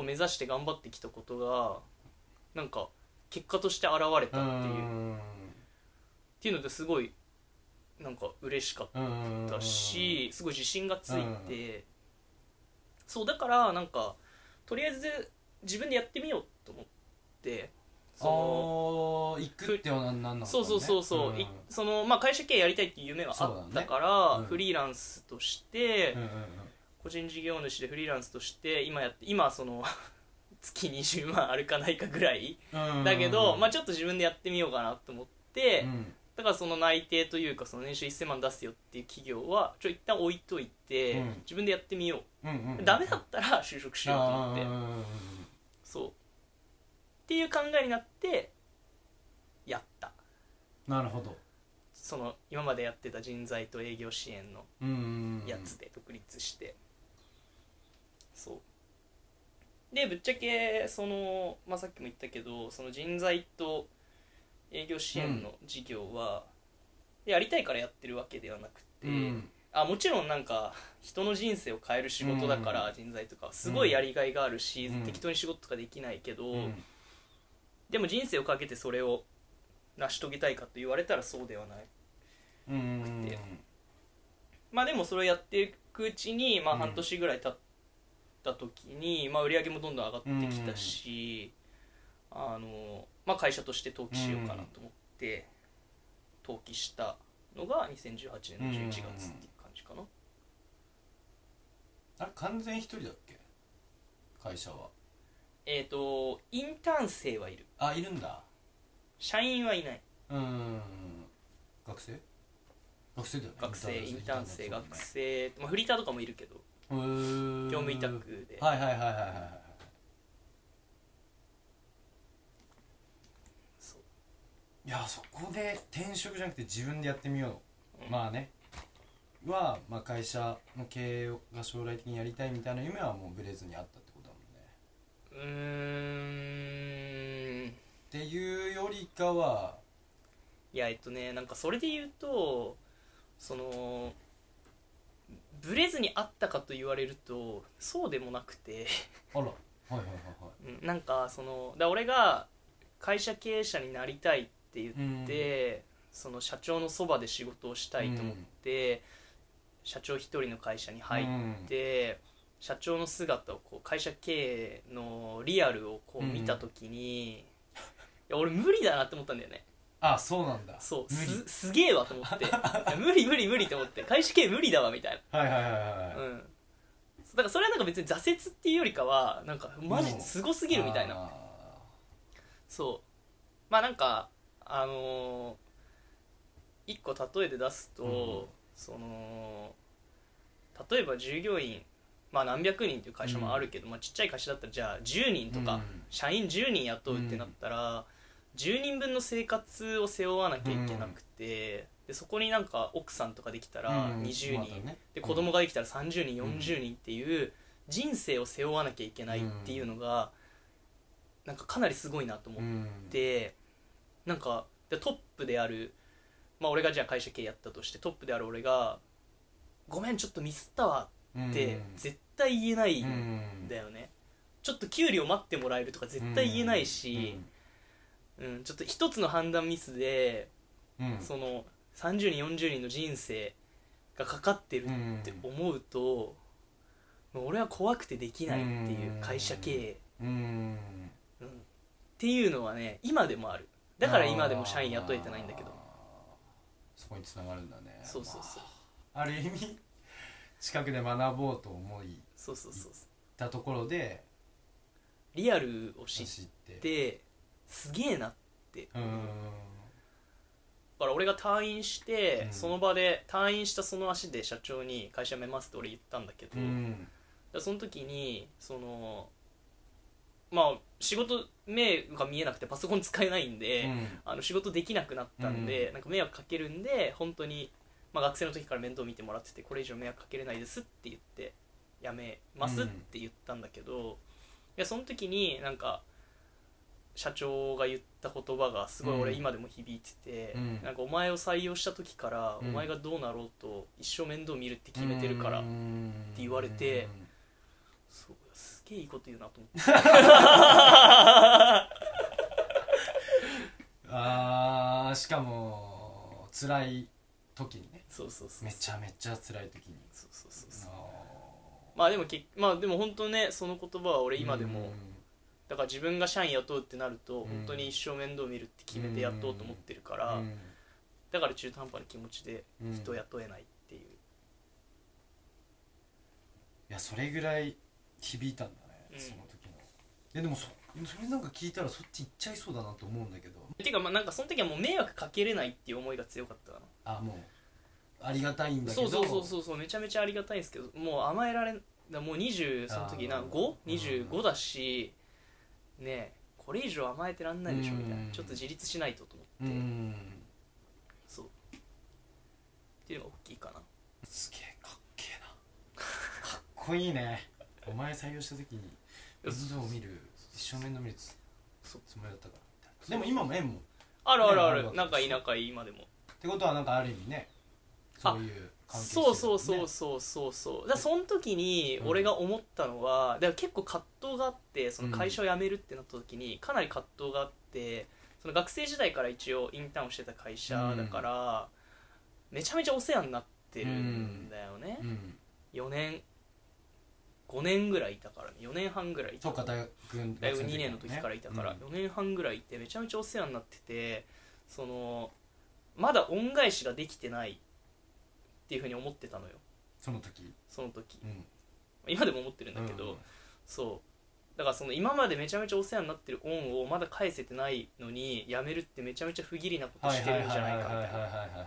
を目指して頑張ってきたことがなんか結果として現れたっていう、うん。っていうのですごいなんか嬉しかっうん。たし、すごい自信がついて、そうだからなんかとりあえず自分でやってみようと思ってその行くってはなんなんそうそうそうそう、いそのまあ、会社経営やりたいっていう夢はあったから、ね。うん。フリーランスとして、うんうん個人事業主でフリーランスとして今やって今その 月20万あるかないかぐらいうんだけど、まあ、ちょっと自分でやってみようかなと思って、うん。だからその内定というかその年収1000万出すよっていう企業はちょ一旦置いといて、うん。自分でやってみよう、うんうんうんダメだったら就職しようと思って。そうっていう考えになってやった。なるほど。その今までやってた人材と営業支援のうんうんうん。やつで独立して、そう。でぶっちゃけその、まあ、さっきも言ったけどその人材と営業支援の事業は、やりたいからやってるわけではなくて、うん。あもちろんなんか人の人生を変える仕事だから、人材とかはすごいやりがいがあるし、うん。適当に仕事とかできないけど、うんでも人生をかけてそれを成し遂げたいかと言われたらそうではない。うん。うんでまあでもそれをやっていくうちに、まあ、うん。半年ぐらい経った時に、まあ、売り上げもどんどん上がってきたし、あのまあ、会社として登記しようかなと思って登記したのが2018年の11月っていう感じかな、あれ完全一人だっけ？会社はえっ、とインターン生はいる。あいるんだ。社員はいない。うん。学生？学生だよね。学生インターン生。学生、まあ、フリーターとかもいるけど。業務委託で。はいはいはいはいはいはい。そう。いやそこで転職じゃなくて自分でやってみよう、うん。まあね。は、まあ、会社の経営が将来的にやりたいみたいな夢はもうブレずにあったうーん。っていうよりかは。いやえっとねなんかそれで言うとそのブレずにあったかと言われるとそうでもなくて。あら。はいはいはいはい。うんなんかそのだ俺が会社経営者になりたいって言って、その社長のそばで仕事をしたいと思って、社長一人の会社に入って、社長の姿をこう会社経営のリアルをこう見た時に、いや俺無理だなって思ったんだよね。あそうなんだ。そうすすげえわと思って。無理無理無理って思って会社経営無理だわみたいはいはいはいな、はい。うん、だからそれはなんか別に挫折っていうよりかはなんかマジすごすぎるみたいな。あそう。まあなんかあのー一個例えで出すと、うん。その例えば従業員まあ何百人っていう会社もあるけど、まあ、ちっちゃい会社だったらじゃあ10人とか、うん。社員10人雇うってなったら、10人分の生活を背負わなきゃいけなくて、でそこになんか奥さんとかできたらうん。20人、ね。で子供ができたら30人40人っていう人生を背負わなきゃいけないっていうのがなんかかなりすごいなと思っうん。てなんかでトップである、まあ、俺がじゃあ会社経営やったとしてトップである俺が「ごめんちょっとミスったわ」って絶対言えないん。だよね、ちょっと給料待ってもらえるとか絶対言えないし、うん。ちょっと一つの判断ミスでその30人40人の人生がかかってるって思うと、俺は怖くてできないっていう会社経営、うん。うん。っていうのはね今でもある。だから今でも社員雇えてないんだけど。そこにつながるんだね。そうそうそう。まあ。ある意味近くで学ぼうと思いそうそうそうたところでリアルを知っ知って。てすげえなって。うん。だから俺が退院して、うん。その場で退院したその足で社長に会社辞めますって俺言ったんだけど、うん。その時にそのまあ仕事目が見えなくてパソコン使えないんで、うん。あの仕事できなくなったんで、なんか迷惑かけるんで本当に、まあ、学生の時から面倒見てもらっててこれ以上迷惑かけれないですって言って辞めますって言ったんだけど、いやその時になんか社長が言った言葉がすごい俺うん。今でも響いてて、うん。なんかお前を採用した時から、うん。お前がどうなろうと一生面倒見るって決めてるから、うんて言われてそうすげえいいこと言うなと思って。あーしかも辛い時にね。そうそうそうめちゃめちゃ辛い時に。そうそうそうそう。あまあでもけまあでも本当ねその言葉は俺ー今でも、だから自分が社員雇うってなると、ん。本当に一生面倒見るって決めて雇おうと思ってるから、うん。だから中途半端な気持ちでうん人を雇えないっていう、いやそれぐらい響いたんだね、うん。その時の。えでもそそれなんか聞いたらそっち行っちゃいそうだなと思うんだけど。ていうかまあなんかその時はもう迷惑かけれないっていう思いが強かったかあもうありがたいんなだけど。そうそうそうそうそうめちゃめちゃありがたいんですけどもう甘えられんだもう20その時なあー。5?25 だしねえこれ以上甘えてらんないでしょみたいな。うん。ちょっと自立しないとと思うって、ん。そう。っていうのが大きいかな。すげえかっけえな。かっこいいね。お前採用した時に面倒を見る一生面倒見るつそう。つもりだったから。みたいなでも今も縁も。っあるある。ある仲いい仲いい今でも。てことはなんかある意味ねそういう関係性そうそうそうそうそう。そうだその時にうん。俺が思ったのは、だから結構葛藤があってその会社を辞めるってなった時にかなり葛藤があってその学生時代から一応インターンをしてた会社だから、めちゃめちゃお世話になってるんだよね、うん。4年5年ぐらいいたからね。4年半ぐらいいた。大学大学2年の時からいたから、うん4年半ぐらいいてめちゃめちゃお世話になっててそのまだ恩返しができてないっていうふうに思ってたのよ。その時？その時。うん。今でも思ってるんだけど、うんそう。だからその今までめちゃめちゃお世話になってる恩をまだ返せてないのにやめるってめちゃめちゃ不義理なことしてるんじゃないかみたいな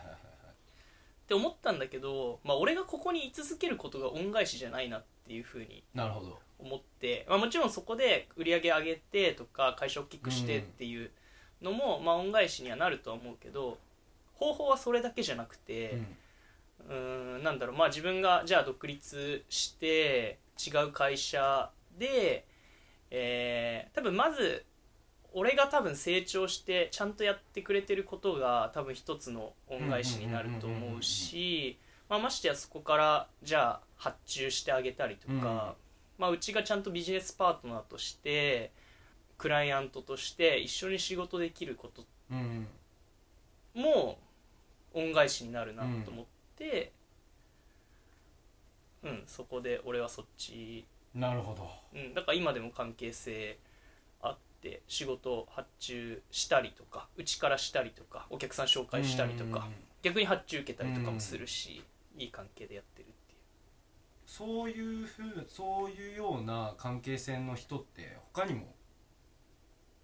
って思ったんだけど、まあ、俺がここに居続けることが恩返しじゃないなっていうふうになるほど。思って、まあ、もちろんそこで売り上げ上げてとか会社を大きくしてっていうのも、まあ、恩返しにはなるとは思うけど方法はそれだけじゃなくてうーんなんだろうまあ自分がじゃあ独立して違う会社で、えー多分まず俺が多分成長してちゃんとやってくれてることが多分一つの恩返しになると思うしまあましてやそこからじゃあ発注してあげたりとか、うん。まあ、うちがちゃんとビジネスパートナーとしてクライアントとして一緒に仕事できることうん。も恩返しになるなと思って、うん。そこで俺はそっち。なるほど。うん、だから今でも関係性あって仕事発注したりとかうちからしたりとかお客さん紹介したりとか、逆に発注受けたりとかもするし、いい関係でやってるっていう。そういうふうそういうような関係性の人って他にも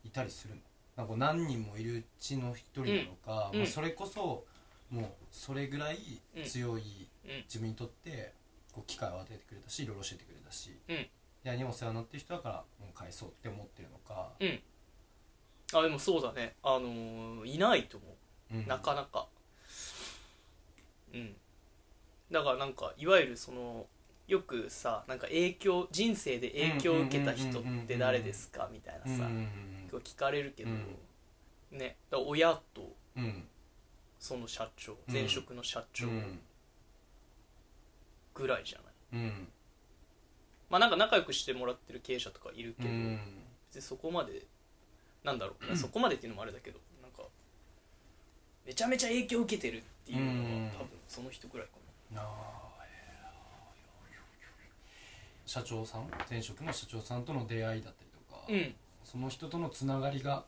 いたりするの？なんか何人もいるうちの一人なのか、うん。もうそれこそもうそれぐらい強いうん。自分にとってこう機会を与えてくれたしいろいろ教えてくれたし、うん親にお世話になってる人だからもう返そうって思ってるのか、うん。あでもそうだね。あのーいないと思う。うん。なかなか。うん。だからなんかいわゆるそのよくさなんか影響人生で影響を受けた人って誰ですか？みたいなさ。うん。聞かれるけど、うね。だから親とうん。うんその社長うん前職の社長うん。ぐらいじゃない、うんまあなんか仲良くしてもらってる経営者とかいるけど、うん。別にそこまでなんだろう、そこまでっていうのもあれだけどなんかめちゃめちゃ影響を受けてるっていうのは、うん。多分その人ぐらいかな。あ社長さん？前職の社長さんとの出会いだったりとか、なうん。その人とのつながりが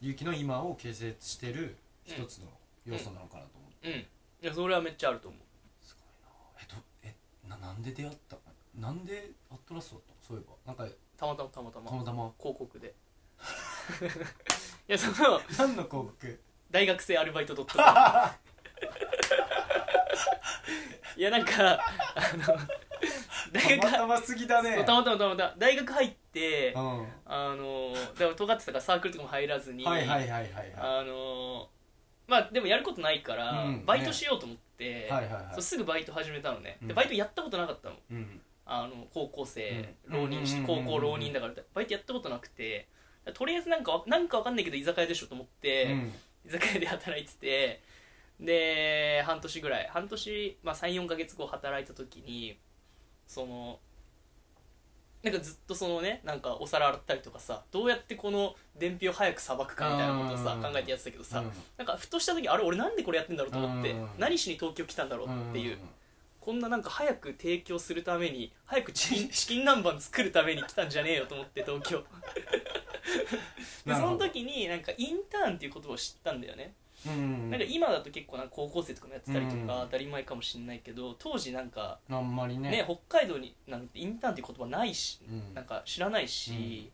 勇気の今を形成してる一つの要素なのかなと思って、うん。いやそれはめっちゃあると思う。すごいな。えどえななんで出会ったなんでアットラスだったの？そういえば。なんかたまたまたまたま。たまたま？広告で。いやその何の広告？大学生アルバイトドットコム。いやなんかあの大学たまたますぎだね。たまたまたまたま。大学入ってうん。はあのだから尖ってたからサークルとかも入らずに、いはいはいはいはい。あのまあでもやることないから、うん。バイトしようと思って、はいはいはい。すぐバイト始めたのね、うん。でバイトやったことなかったの。うんあの高校生うん。浪人しうん高校浪人だからバイトやったことなくてとりあえずなんかわなんかわかんないけど居酒屋でしょと思って、うん。居酒屋で働いててで半年ぐらい半年、まあ、34か月後働いた時にそのなんかずっとそのねなんかお皿洗ったりとかさどうやってこの伝票早くさばくかみたいなことをさうん。考えてやってたけどさ、うん。なんかふとした時あれ俺なんでこれやってんだろうと思ってうん。何しに東京来たんだろうっていうこんななんか早く提供するために早くチキン チキン南蛮作るために来たんじゃねえよと思って東京 でその時になんかインターンっていう言葉を知ったんだよね。うんなんか今だと結構なんか高校生とかもやってたりとうんか当たり前かもしれないけど当時なんかあんまりね。ね北海道になんてインターンっていう言葉ないしうん。なんか知らないし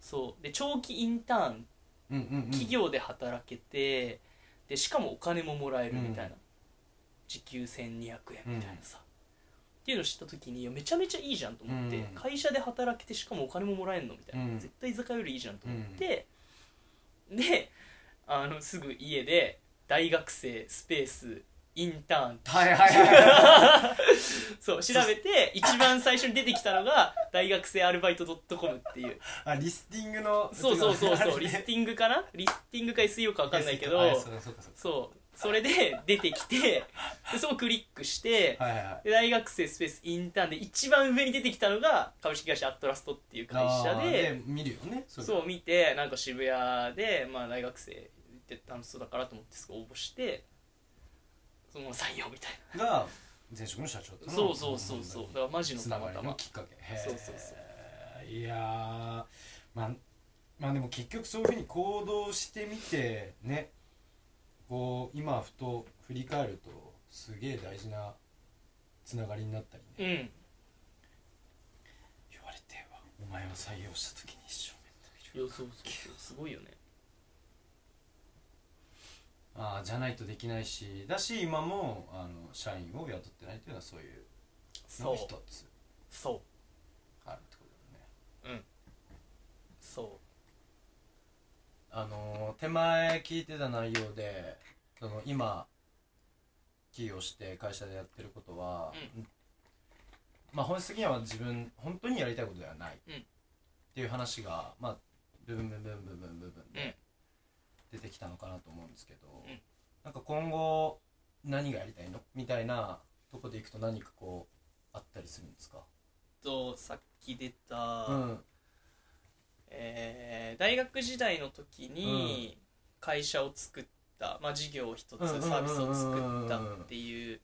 そう。で長期インターンうんうんうん。企業で働けてでしかもお金ももらえるみたいな時給1200円みたいなさ。っていうのを知った時にいやめちゃめちゃいいじゃんと思ってうん。会社で働けてしかもお金ももらえるのみたいな。うん。絶対居酒屋よりいいじゃんと思ってであのすぐ家で大学生スペースインターン。はいはいはい そう調べて一番最初に出てきたのが大学生アルバイト .com っていう。あリスティングのそうそうそうそうリリスティングかな？リスティングか SEO か分かんないけどあそうかそれで出てきてで そこクリックしてかはいはいはい。で大学生スペースインターンで一番上に出てきたのが株式会社アットラストっていう会社あーで見るよねそれ。そう見てなんか渋谷で、まあ、大学生って楽しそうだからと思ってすぐ応募してその採用みたいが前職の社長とのなそうそうそうそう。だからマジのつながりたまたまのきっかけ。へー。そうそうそう。いやーまあまあでも結局そういうふうに行動してみてねこう今ふと振り返るとすげえ大事なつながりになったりね、うん。言われてはお前を採用した時に一生面倒いやそうそうそう。すごいよね。ああじゃないとできないし。だし今もあの社員を雇ってないっていうのはそういうの一つそう。あるってことだね。そあの手前聞いてた内容でその今起業して会社でやってることは、まあ本質的には自分本当にやりたいことではない、うん。っていう話が、まあ、部分部分部分部分うんで出てきたのかなと思うんですけど、うんなんか今後何がやりたいのみたいなとこでいくと何かこうあったりするんですかとさっき出た、うんえー大学時代の時に会社を作った、まあ、事業を一つサービスを作ったっていう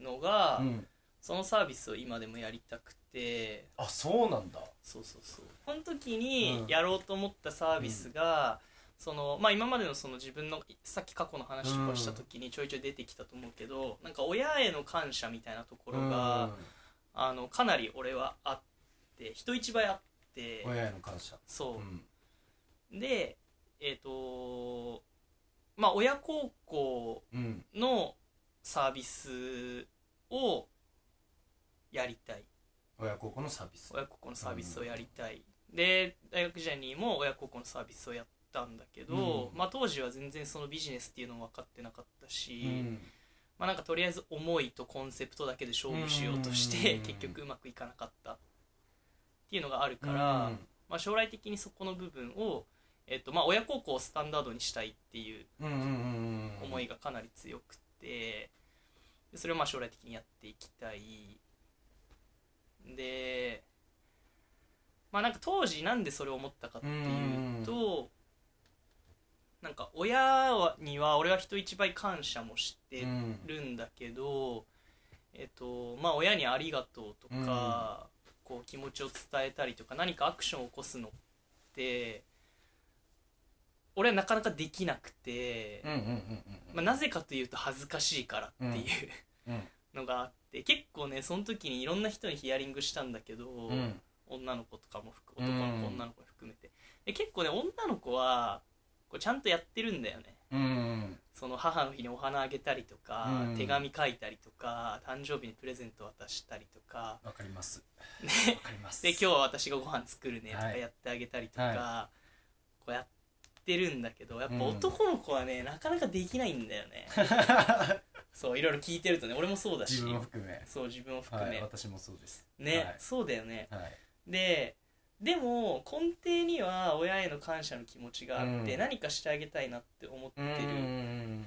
のが、うん。そのサービスを今でもやりたくて。あそうなんだ。そうそうそう。この時にうん。やろうと思ったサービスが、そのまあ、今までのその自分のさっき過去の話とかした時にちょいちょい出てきたと思うけど、なんか親への感謝みたいなところが、あのかなり俺はあって人一倍あってうん親への感謝。そう。う、でえっ、とまあ親孝行のサービスをやりたい。親孝行のサービス。親孝行のサービスをやりたい、で大学時代にも親孝行のサービスをやったんだけど、うん。まあ、当時は全然そのビジネスっていうのも分かってなかったし、うん。まあ、なんかとりあえず思いとコンセプトだけで勝負しようとして、うん。結局うまくいかなかったっていうのがあるから、まあ、将来的にそこの部分を、えっとまあ、親孝行をスタンダードにしたいっていううんうんうんうん思いがかなり強くてでそれをまあ将来的にやっていきたい。でまあなんか当時なんでそれを思ったかっていうとなんか親には俺は人一倍感謝もしてうんるんだけどえっとまあ親にありがとうとか、こう気持ちを伝えたりとか何かアクションを起こすのって俺はなかなかできなくて、なぜかというと恥ずかしいからっていう、うん。のがあって結構ねその時にいろんな人にヒアリングしたんだけど、うん。女の子とかも含男の子、うん。女の子含めて。で結構ね女の子はこうちゃんとやってるんだよねうん。その母の日にお花あげたりとか、うん。手紙書いたりとか誕生日にプレゼント渡したりとか。わかります。ね。わかります。で今日は私がご飯作るねとかはい。やってあげたりとか、はこうやってるんだけどやっぱうん。男の子はね、なかなかできないんだよね。そういろいろ聞いてるとね俺もそうだし。自分を含め。そう自分を含め、はい私もそうです。ね、はい。そうだよね。はい。ででも根底には親への感謝の気持ちがあって、うん。何かしてあげたいなって思ってうる、ん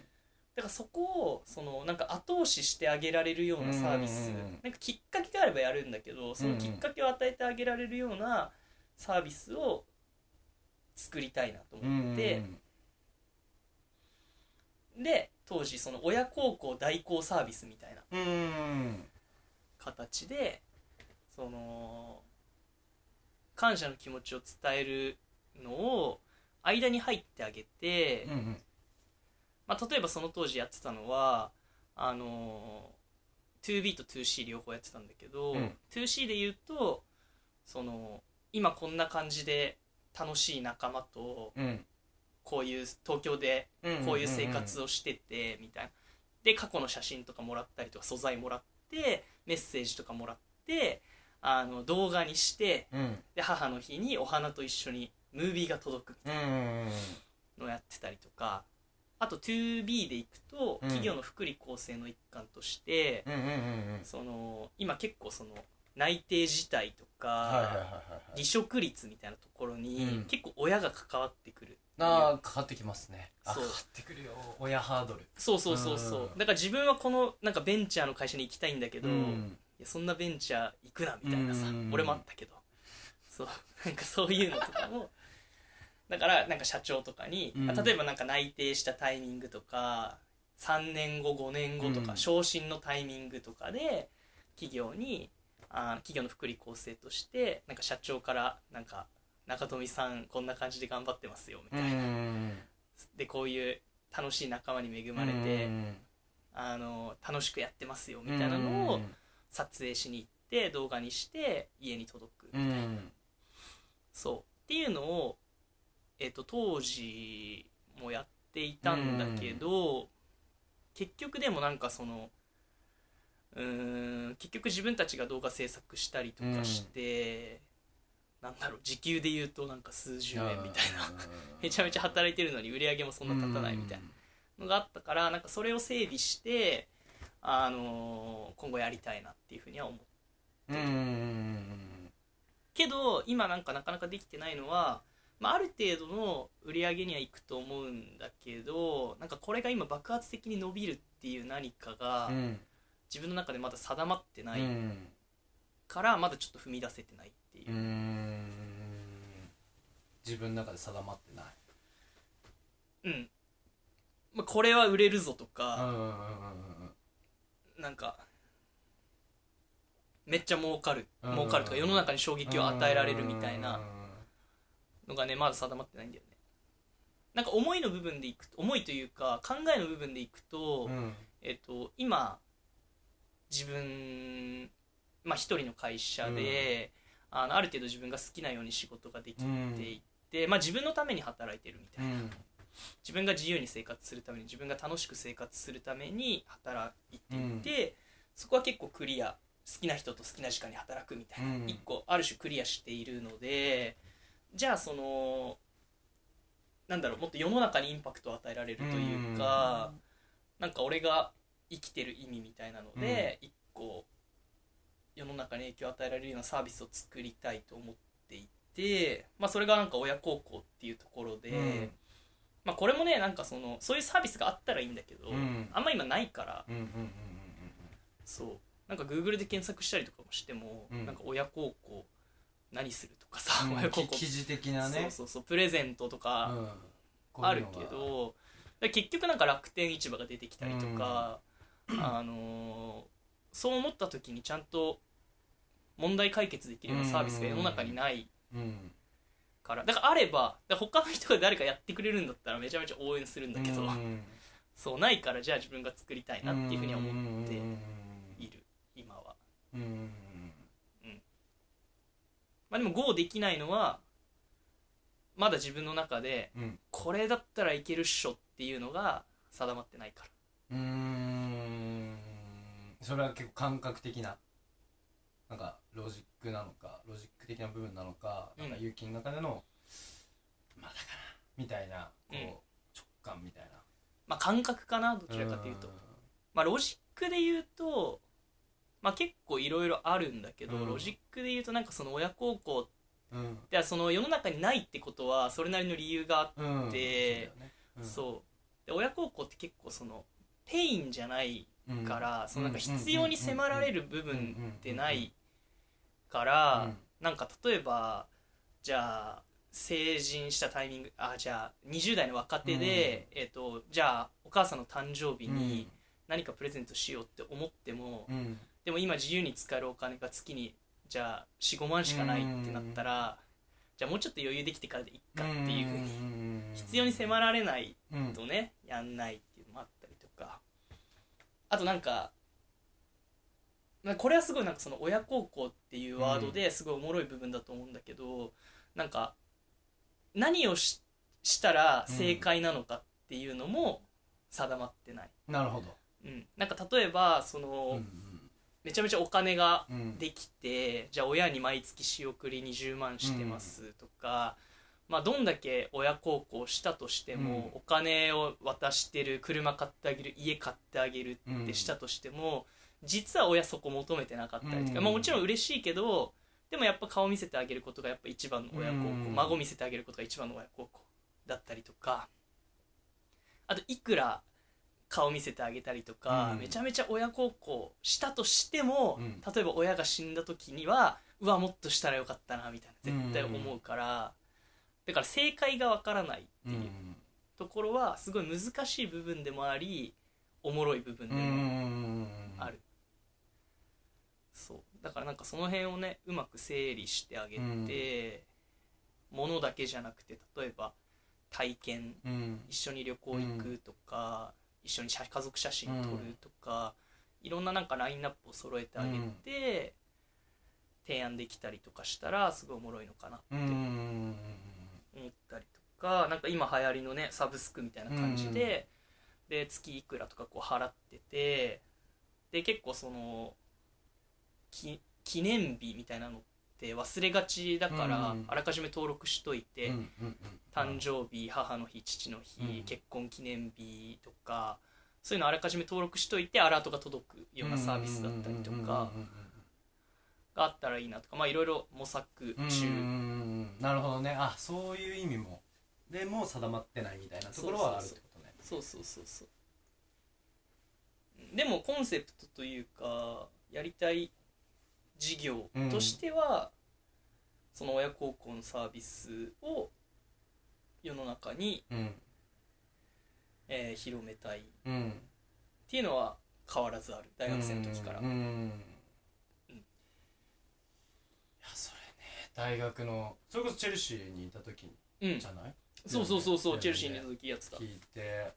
だからそこをそのなんか後押ししてあげられるようなサービス、うんなんかきっかけがあればやるんだけどそのきっかけを与えてあげられるようなサービスを作りたいなと思って、で当時その親孝行代行サービスみたいなうん。形でその感謝の気持ちを伝えるのを間に入ってあげて、うんまあ、例えばその当時やってたのはあの 2B と 2C 両方やってたんだけど、うん。2C で言うとその今こんな感じで楽しい仲間とうん。こういう東京でうん。こういう生活をしててみたいな。で過去の写真とかもらったりとか素材もらってメッセージとかもらってあの動画にしてうん。で母の日にお花と一緒にムービーが届くみたいうんなのをやってたりとかあと 2B でいくとうん。企業の福利厚生の一環として、うんうんうんうん。その今結構その内定辞退とか、はいはいはいはいはい。離職率みたいなところに、うん。結構親が関わってくるああかかってきますね。あそう。かかってくるよ。親ハードル。そうそうそうそう。うん。だから自分はこのなんかベンチャーの会社に行きたいんだけど、いうんやそんなベンチャー行くなみたいなさ、うん俺もあったけど。そうなんかそういうのとかもだからなんか社長とかに、うん。例えばなんか内定したタイミングとか3年後5年後とか、うん。昇進のタイミングとかで企業にあ企業の福利厚生としてなんか社長からなんか中富さんこんな感じで頑張ってますよみたいな、でこういう楽しい仲間に恵まれて、あの楽しくやってますよみたいなのを撮影しに行って動画にして家に届く、うん。そう。っていうのを、えっと当時もやっていたんだけど、結局でもなんかそのうーん結局自分たちが動画制作したりとかして、なんだろう時給で言うとなんか数十円みたいな。めちゃめちゃ働いてるのに売り上げもそんな立たないみたいなのがあったからなんかそれを整備して、あのー今後やりたいなっていうふうには思ううんうんけど今なんかなかなかできてないのはまあ、ある程度の売り上げにはいくと思うんだけどなんかこれが今爆発的に伸びるっていう何かがうん自分の中でまだ定まってないうんからまだちょっと踏み出せてないっていう。う自分の中で定まってない。うん、まあ、これは売れるぞとうんか、うんうんうんなんかめっちゃ儲かるうん。儲かるとか世の中に衝撃を与えられるみたいな。のがねまだ定まってないんだよね。なんか思いの部分でいくと思いというか考えの部分でいくと、うん。えっと今自分まあ一人の会社で、あのある程度自分が好きなように仕事ができていて、まあ自分のために働いてるみたいな、うん自分が自由に生活するために自分が楽しく生活するために働いていて、そこは結構クリア好きな人と好きな時間に働くみたいな、うん。一個ある種クリアしているのでじゃあそのなんだろうもっと世の中にインパクトを与えられるというか、なんか俺が生きてる意味みたいなので、一個世の中に影響を与えられるようなサービスを作りたいと思っていて、まあ、それがなんか親孝行っていうところで、うんまあ、これもねなんかそのそういうサービスがあったらいいんだけど、うん。あんま今ないからそう。なんか Google で検索したりとかもしても、うん。なんか親孝行何するとかさ、うん。うん親孝行。き記事的なね。そうそうそう。プレゼントとか、あるけどで結局なんか楽天市場が出てきたりとか、あのーそう思った時にちゃんと問題解決できるようなサービスが世の中にないうんから。だからあれば他の人が誰かやってくれるんだったらめちゃめちゃ応援するんだけど、うん。そうないからじゃあ自分が作りたいなっていうふうには思ってうん。いる今は。うん。うん。まあ、でも GO できないのはまだ自分の中でうん。これだったらいけるっしょっていうのが定まってないから。うーん。それは結構感覚的ななんかロジックなのかロジック的な部分なのか、うん。なんか勇気の中でのまだかなみたいなこう、うん。直感みたいな。まあ感覚かなどちらかというと。まあロジックで言うとまあ結構いろいろあるんだけど、うん。ロジックで言うとなんかその親孝行ってその世の中にないってことはそれなりの理由があって、そうで親孝行って結構そのペインじゃないから、そのなんかうん必要に迫られる部分ってないかうらんなんか例えばじゃあ成人したタイミングあじゃあ20代の若手で、えっとじゃあお母さんの誕生日に何かプレゼントしようって思っても、うん。うんでも今自由に使えるお金が月にじゃあ45万しかないってなったら、じゃあもうちょっと余裕できてからでいっかっていうふうに必要に迫られないうん。とねやんないっていうのもあったりとか。あとなんかまあこれはすごいなんかその親孝行っていうワードですごいおもろい部分だと思うんだけど、なんか何をししたら正解なのかっていうのも定まってない、なるほど。うん、なんか例えばその、うんめちゃめちゃお金がうん。できてじゃあ親に毎月仕送り20万してますとか、まあ、どんだけ親孝行したとしても、うん。お金を渡してる車買ってあげる家買ってあげるってしたとしても、実は親そこ求めてなかったりとか、うん。まあ、もちろん嬉しいけどでもやっぱ顔見せてあげることがやっぱ一番の親孝行、うん。孫見せてあげることが一番の親孝行だったりとかあといくら顔見せてあげたりとか、うん。めちゃめちゃ親孝行したとしても、うん。例えば親が死んだ時にはうわもっとしたらよかったなみたいな絶対思うから、だから正解がわからないってうん。いうところはすごい難しい部分でもありおもろい部分でうん。もある、そう。だからなんかその辺をねうまく整理してあげて、ものだけじゃなくて例えば体験うん。一緒に旅行行くとか、一緒に写家族写真撮るとか、いろんななんかラインナップを揃えてあげて、提案できたりとかしたらすごいおもろいのかなってうん。うん思ったりとかなんか今流行りのねサブスクみたいな感じで、で月いくらとかこう払っててで結構そのき記念日みたいなのって忘れがちだから、うん。あらかじめ登録しといて、誕生日母の日父の日、うん。結婚記念日とかそういうのあらかじめ登録しといてアラートが届くようなサービスだったりとかがあったらいいなとかまあいろいろ模索うん中、なるほどね。あそういう意味も。でもう定まってないみたいなところはあるってことね。そうそうそうそう。でもコンセプトというかやりたい事業としては、その親孝行のサービスを世の中に、うん。えー広めたいっうんていうのは変わらずある。大学生の時から、うんうんうんいやそれね大学のそれこそチェルシーにいた時うん。じゃない？そうそうそうそう、うんチェルシーにいた時やってた。聞いて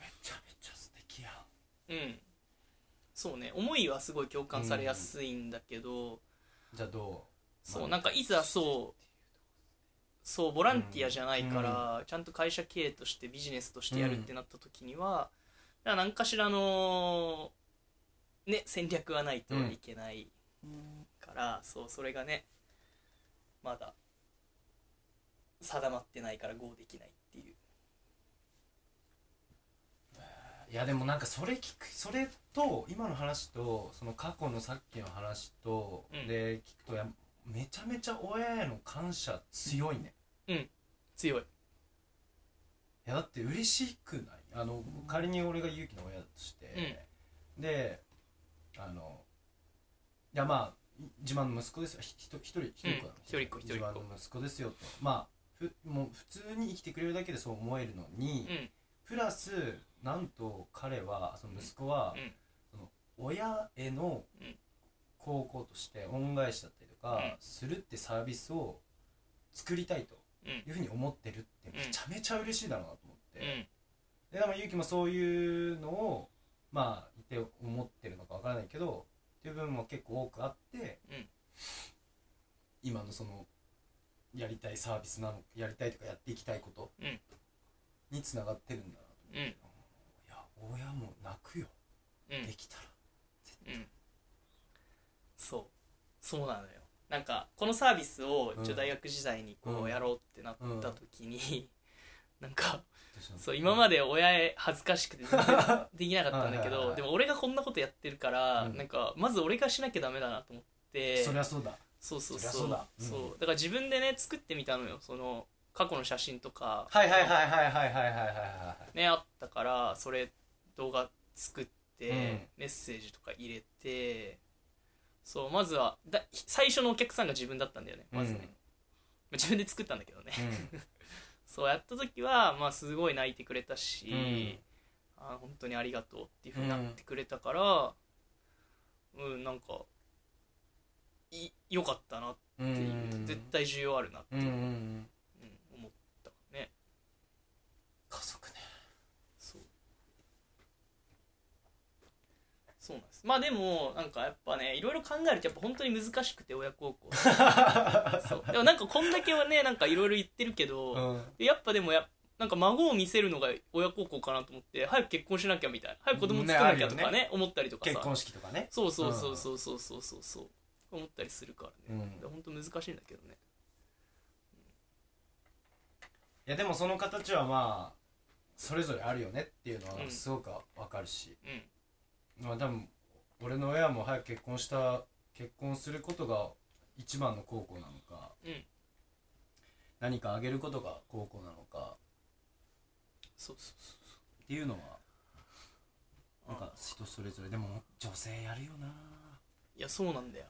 めちゃめちゃ素敵やん。うんそうね思いはすごい共感されやすいんだけど、じゃあどう？そうなんかいざそうそうボランティアじゃないから、ちゃんと会社経営としてビジネスとしてやるってなった時には、だから何かしらのね戦略がないといけないから、そうそれがねまだ定まってないから GO できないっていやでもなんかそれ聞くそれと今の話とその過去のさっきの話と、うん。で聞くとやめちゃめちゃ親への感謝強いね。強い。いやだって嬉しくない？あの仮に俺が勇気の親だとして、であのいやまあ自慢の息子ですよ。ひひと一人一人っ子なの、一人一人自慢の息子ですよと。まあふもう普通に生きてくれるだけでそう思えるのに、うん。プラスなんと彼はその息子は、うん。その親へのうん。孝行として恩返しだったりとか、うん。するってサービスを作りたいとうん。いうふうに思ってるってめちゃめちゃ嬉しいだろうなと思って、うん。ででもゆうきもそういうのをまあいて思ってるのかわからないけどっていう部分も結構多くあって、うん。今のそのやりたいサービスなのやりたいとかやっていきたいことうん。につながってるんだなと思って、親も泣くよ、うん。できたら。うん。そう。そうなのよ。なんかこのサービスを一応大学時代にこうん。うやろうってなった時に、なんかどしたの？そう今まで親へ恥ずかしくて全然 できなかったんだけどでも俺がこんなことやってるから、うん。なんかまず俺がしなきゃダメだなと思って。そりゃそうだ。そうそうそう。そうだ。だから自分でね作ってみたのよ。その過去の写真とか。はいはいはいはいはいはいはいはいはいねあったからそれ動画作って、うん。メッセージとか入れてそうまずはだ最初のお客さんが自分だったんだよねまずね、自分で作ったんだけどね、うん。そうやった時はまあすごい泣いてくれたし、うん。あ本当にありがとうっていうふうになってくれたからうん、なんかい良かったなっていう、うん。絶対需要あるなって、うんうんうんうん思ったね家族ねそうそうなんです。まあでもなんかやっぱねいろいろ考えるとやっぱ本当に難しくて親孝行 そう。でもなんかこんだけはねなんかいろいろ言ってるけど、うん。やっぱでもやなんか孫を見せるのが親孝行かなと思って早く結婚しなきゃみたいな。早く子供作らなきゃとかねね思ったりとかさ。結婚式とかね。そうそうそうそうそうそうそうそう思ったりするからね、うんで本当難しいんだけどねいやでもその形はまあそれぞれあるよねっていうのうんはすごくわかるし、うんまあ多分俺の親も早く結婚した結婚することが一番の孝行なのかうん。何かあげることが孝行なのかそうそうそうっていうのはなんか人それぞれ。でも女性やるよな。いやそうなんだよ。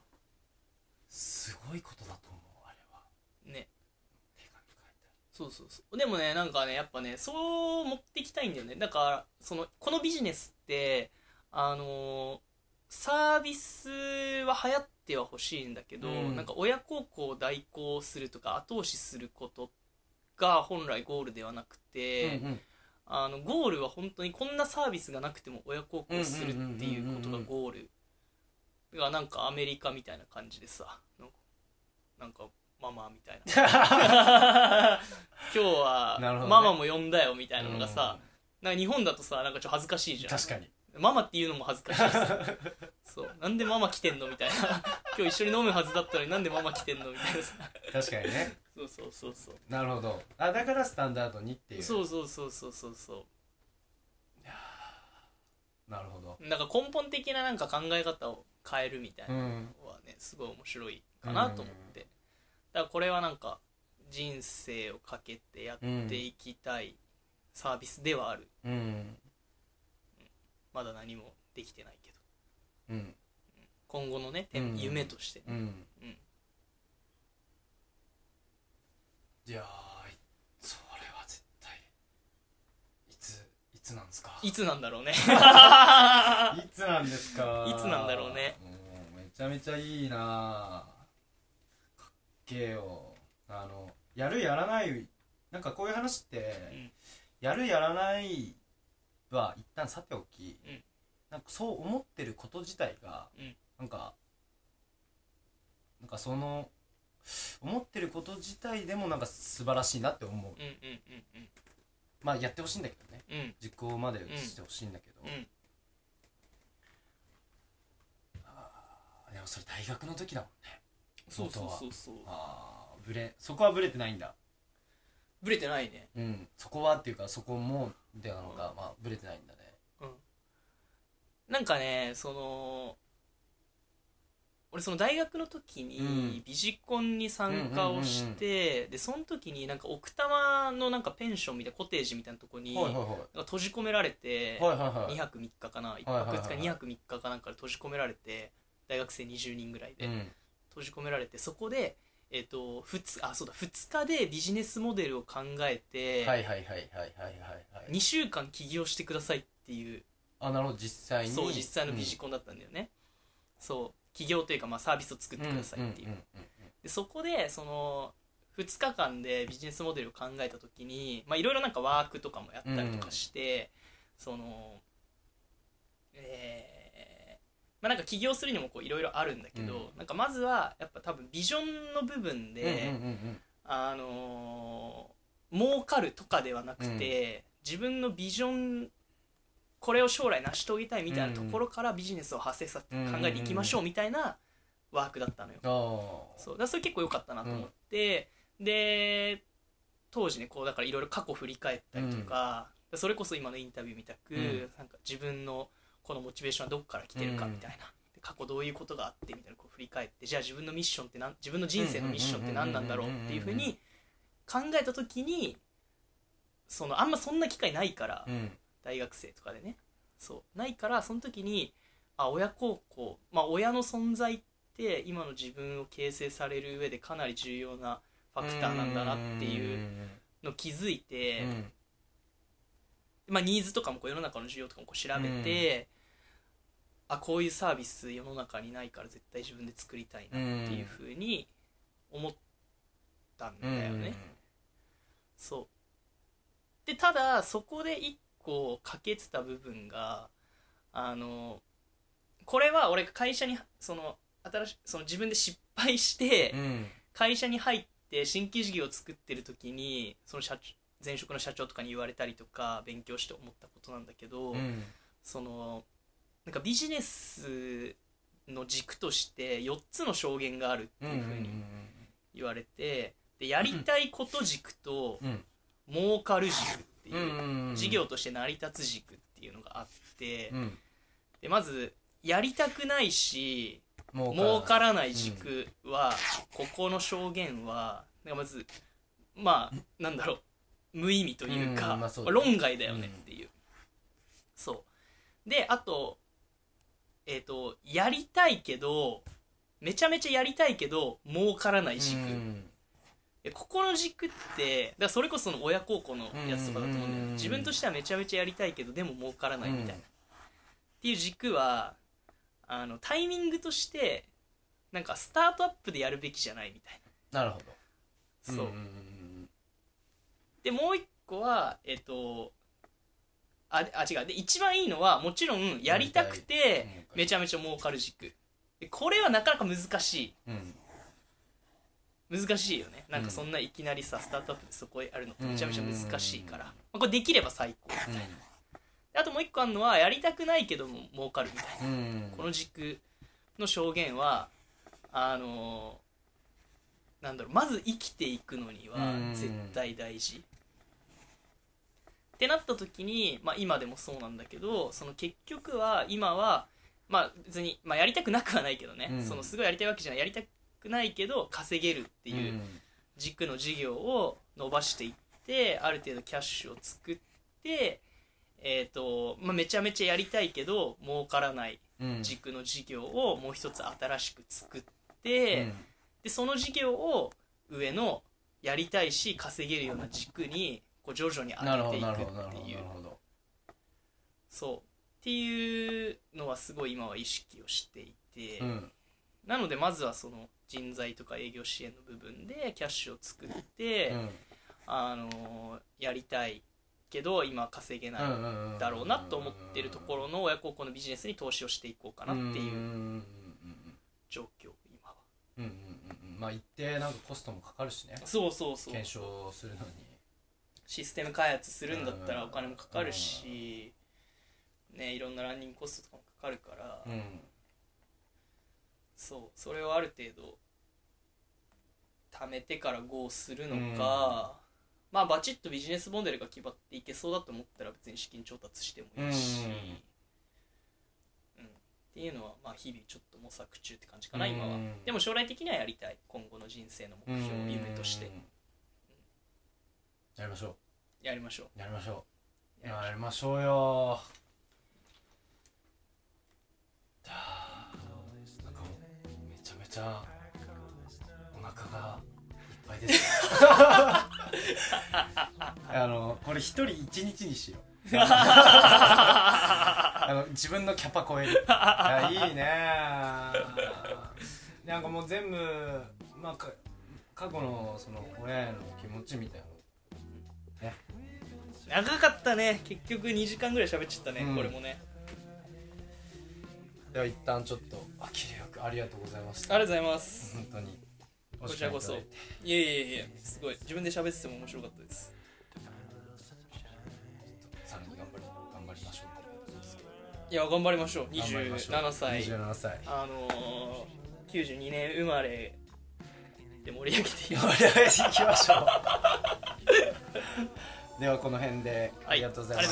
すごいことだと思うあれは。ね。手紙書いたそうそうそう。でもねなんかねやっぱねそう持っていきたいんだよね。だからそのこのビジネスってあのーサービスは流行ってはほしいんだけど、うん。なんか親孝行を代行するとか後押しすることが本来ゴールではなくて、り、うんうん。あのゴールは本当にこんなサービスがなくても親孝行するっていうことがゴールだからなんかアメリカみたいな感じでさなんかママみたいな。今日はママも呼んだよみたいなのがさ、なんか日本だとさなんかちょっと恥ずかしいじゃん。確かにママっていうのも恥ずかしいしさそう。なんでママ来てんのみたいな。今日一緒に飲むはずだったのになんでママ来てんのみたいなさ。確かにね。そうそうそうそう。なるほど。あだからスタンダードにっていう。そうそうそうそうそうそう。なるほど。なんか根本的ななんか考え方を変えるみたいなのうん。はねすごい面白いかなと思って、だからこれはなんか人生をかけてやっていきたいサービスではある。うんまだ何もできてないけど。うん。今後のね、うん。夢として。ね、うん。うん。いやーそれは絶対いついつなんですか？いつなんだろうね。いつなんですか？いつなんだろうね。もうめちゃめちゃいいな。かっけえよ。あのやるやらないなんかこういう話って、うん。やるやらないは一旦さておき、うん。なんかそう思ってること自体が、うん。なんかなんかその思ってること自体でもなんか素晴らしいなって思う。うんうんうんうん。まあやってほしいんだけどね。うん。実行まで移してほしいんだけど、うん。でもそれ大学の時だもんね。そうそうそうそう。ああブレそこはブレてないんだブレてないね。うん。そこはっていうかそこもでなのか、まあブレてないんだね。うん。なんかねその俺その大学の時うん。にビジコンに参加をしてでその時になんか奥多摩のなんかペンションみたいなコテージみたいなとこに閉じ込められてはいはいはい。2泊3日かな。1はいはいはい。泊2日2泊3日かなんかで閉じ込められて大学生20人ぐらいでうん。閉じ込められてそこでえっとふつあそうだ2日でビジネスモデルを考えてはいはいはいはいはいはいはい。2週間起業してくださいっていう。あなるほど実際に。そう実際のビジコンだったんだよね、そう起業というかまあサービスを作ってくださいっていう,、んんんんでそこでその2日間でビジネスモデルを考えた時にまあいろいろなんかワークとかもやったりとかして、そのえーまあなんか起業するにもこういろいろあるんだけど、うん。なんかまずはやっぱ多分ビジョンの部分で、うんうんうんうん。あのー儲かるとかではなくて、自分のビジョンこれを将来成し遂げたいみたいなところからビジネスを発生させてうん考えていきましょうみたいなワークだったのよ、ああそう。だそれ結構良かったなと思って、で当時ねこうだからいろいろ過去振り返ったりとか、それこそ今のインタビューみたく、うん。なんか自分のこのモチベーションはどこから来てるかみたいな、で過去どういうことがあってみたいなこう振り返ってじゃあ自分のミッションってなん自分の人生のミッションって何なんだろうっていうふうに考えた時にそのあんまそんな機会ないから、うん。大学生とかでね。そう。ないからその時にあ親孝行まあ親の存在って今の自分を形成される上でかなり重要なファクターなんだなっていうのを気づいて、うん。まあ、ニーズとかもこう世の中の需要とかもこう調べて、あこういうサービス世の中にないから絶対自分で作りたいなっていうふうに思ったんだよね。そう。でただそこで一個欠けてた部分があのこれは俺が会社にその新しその自分で失敗してうん。会社に入って新規事業を作ってる時にその社長前職の社長とかに言われたりとか勉強して思ったことなんだけど、うん。そのなんかビジネスの軸として4つの証言があるっていうふうに言われてでやりたいこと軸とうん。儲かる軸っていううん事業として成り立つ軸っていうのがあってうん。でまずやりたくないし儲儲からない軸はここの証言はなんかまずまあなんだろう無意味というか論外だよねっていう。そう。であとえっとやりたいけどめちゃめちゃやりたいけど儲からない軸ここの軸ってだそれこそその親孝行のやつとかだと思うんだようんね自分としてはめちゃめちゃやりたいけどでも儲からないみたいな、うん。っていう軸はあのタイミングとしてなんかスタートアップでやるべきじゃないみたいな。るほど。なそう、んんん。でもう一個はえっとあであ違う。で一番いいのはもちろんやりたくてめちゃめちゃ儲かる軸。でこれはなかなか難しうん。い難しいよね。なんかそんないきなりさスタートアップでそこへやるのってめちゃめちゃ難しいから、まあ、これできれば最高みたいな、であともう一個あるのはやりたくないけども儲かるみたいな。うん。この軸の証言はあのなんだろうまず生きていくのにはうん。絶対大事ってなった時に、まあ、今でもそうなんだけどその結局は今はまあ別に、まあ、やりたくなくはないけどね、うん。そのすごいやりたいわけじゃないやりたくないけど稼げるっていう軸の事業を伸ばしていってある程度キャッシュを作ってえーとまあ、めちゃめちゃやりたいけど儲からないうん。軸の事業をもう一つ新しく作って、でその事業を上のやりたいし稼げるような軸にこう徐々に上げていくっていう。そう。っていうのはすごい今は意識をしていて、うん。なのでまずはその人材とか営業支援の部分でキャッシュを作って、うん。あのやりたいけど今稼げないうんだろうなと思ってるところの親孝行のビジネスに投資をしていこうかなっていう状況今は。うんうんうんうん。まあ一定なんかコストもかかるしね。そうそうそう。検証するのにシステム開発するんだったらうん。お金もかかるし、ね、いろんなランニングコストとかもかかるから、うん。そうそれをある程度貯めてから GO するのか、まあバチッとビジネスモデルが決まっていけそうだと思ったら別に資金調達してもいいし、うん。うん。っていうのはまあ日々ちょっと模索中って感じかな、今は。うんでも将来的にはやりたい。今後の人生の目標うん夢として。やりましょやりましょう。やりましょう。うやりましょう。やりましょうよ。はあなんかもうめちゃめちゃお腹がいっぱいです。あのこれ一人一日にしよう。あの自分のキャパ超える。いやいいねなんかもう全部まあか過去のその親への気持ちみたいな。の長かったね。結局2時間ぐらい喋っちゃったね、うん。これもね。では一旦ちょっとあきれよくありがとうございました。ありがとうございます。本当に。こちらこそ。お時間いただいて。いえいえいえ。すごい。自分で喋ってても面白かったです。さらに頑張り頑張りましょう。いや頑張りましょう。頑張りましょう27歳。27歳あのー、92年生まれで盛り上げていき盛り上げていきましょうではこの辺でありがとうございま、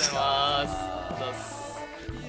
す。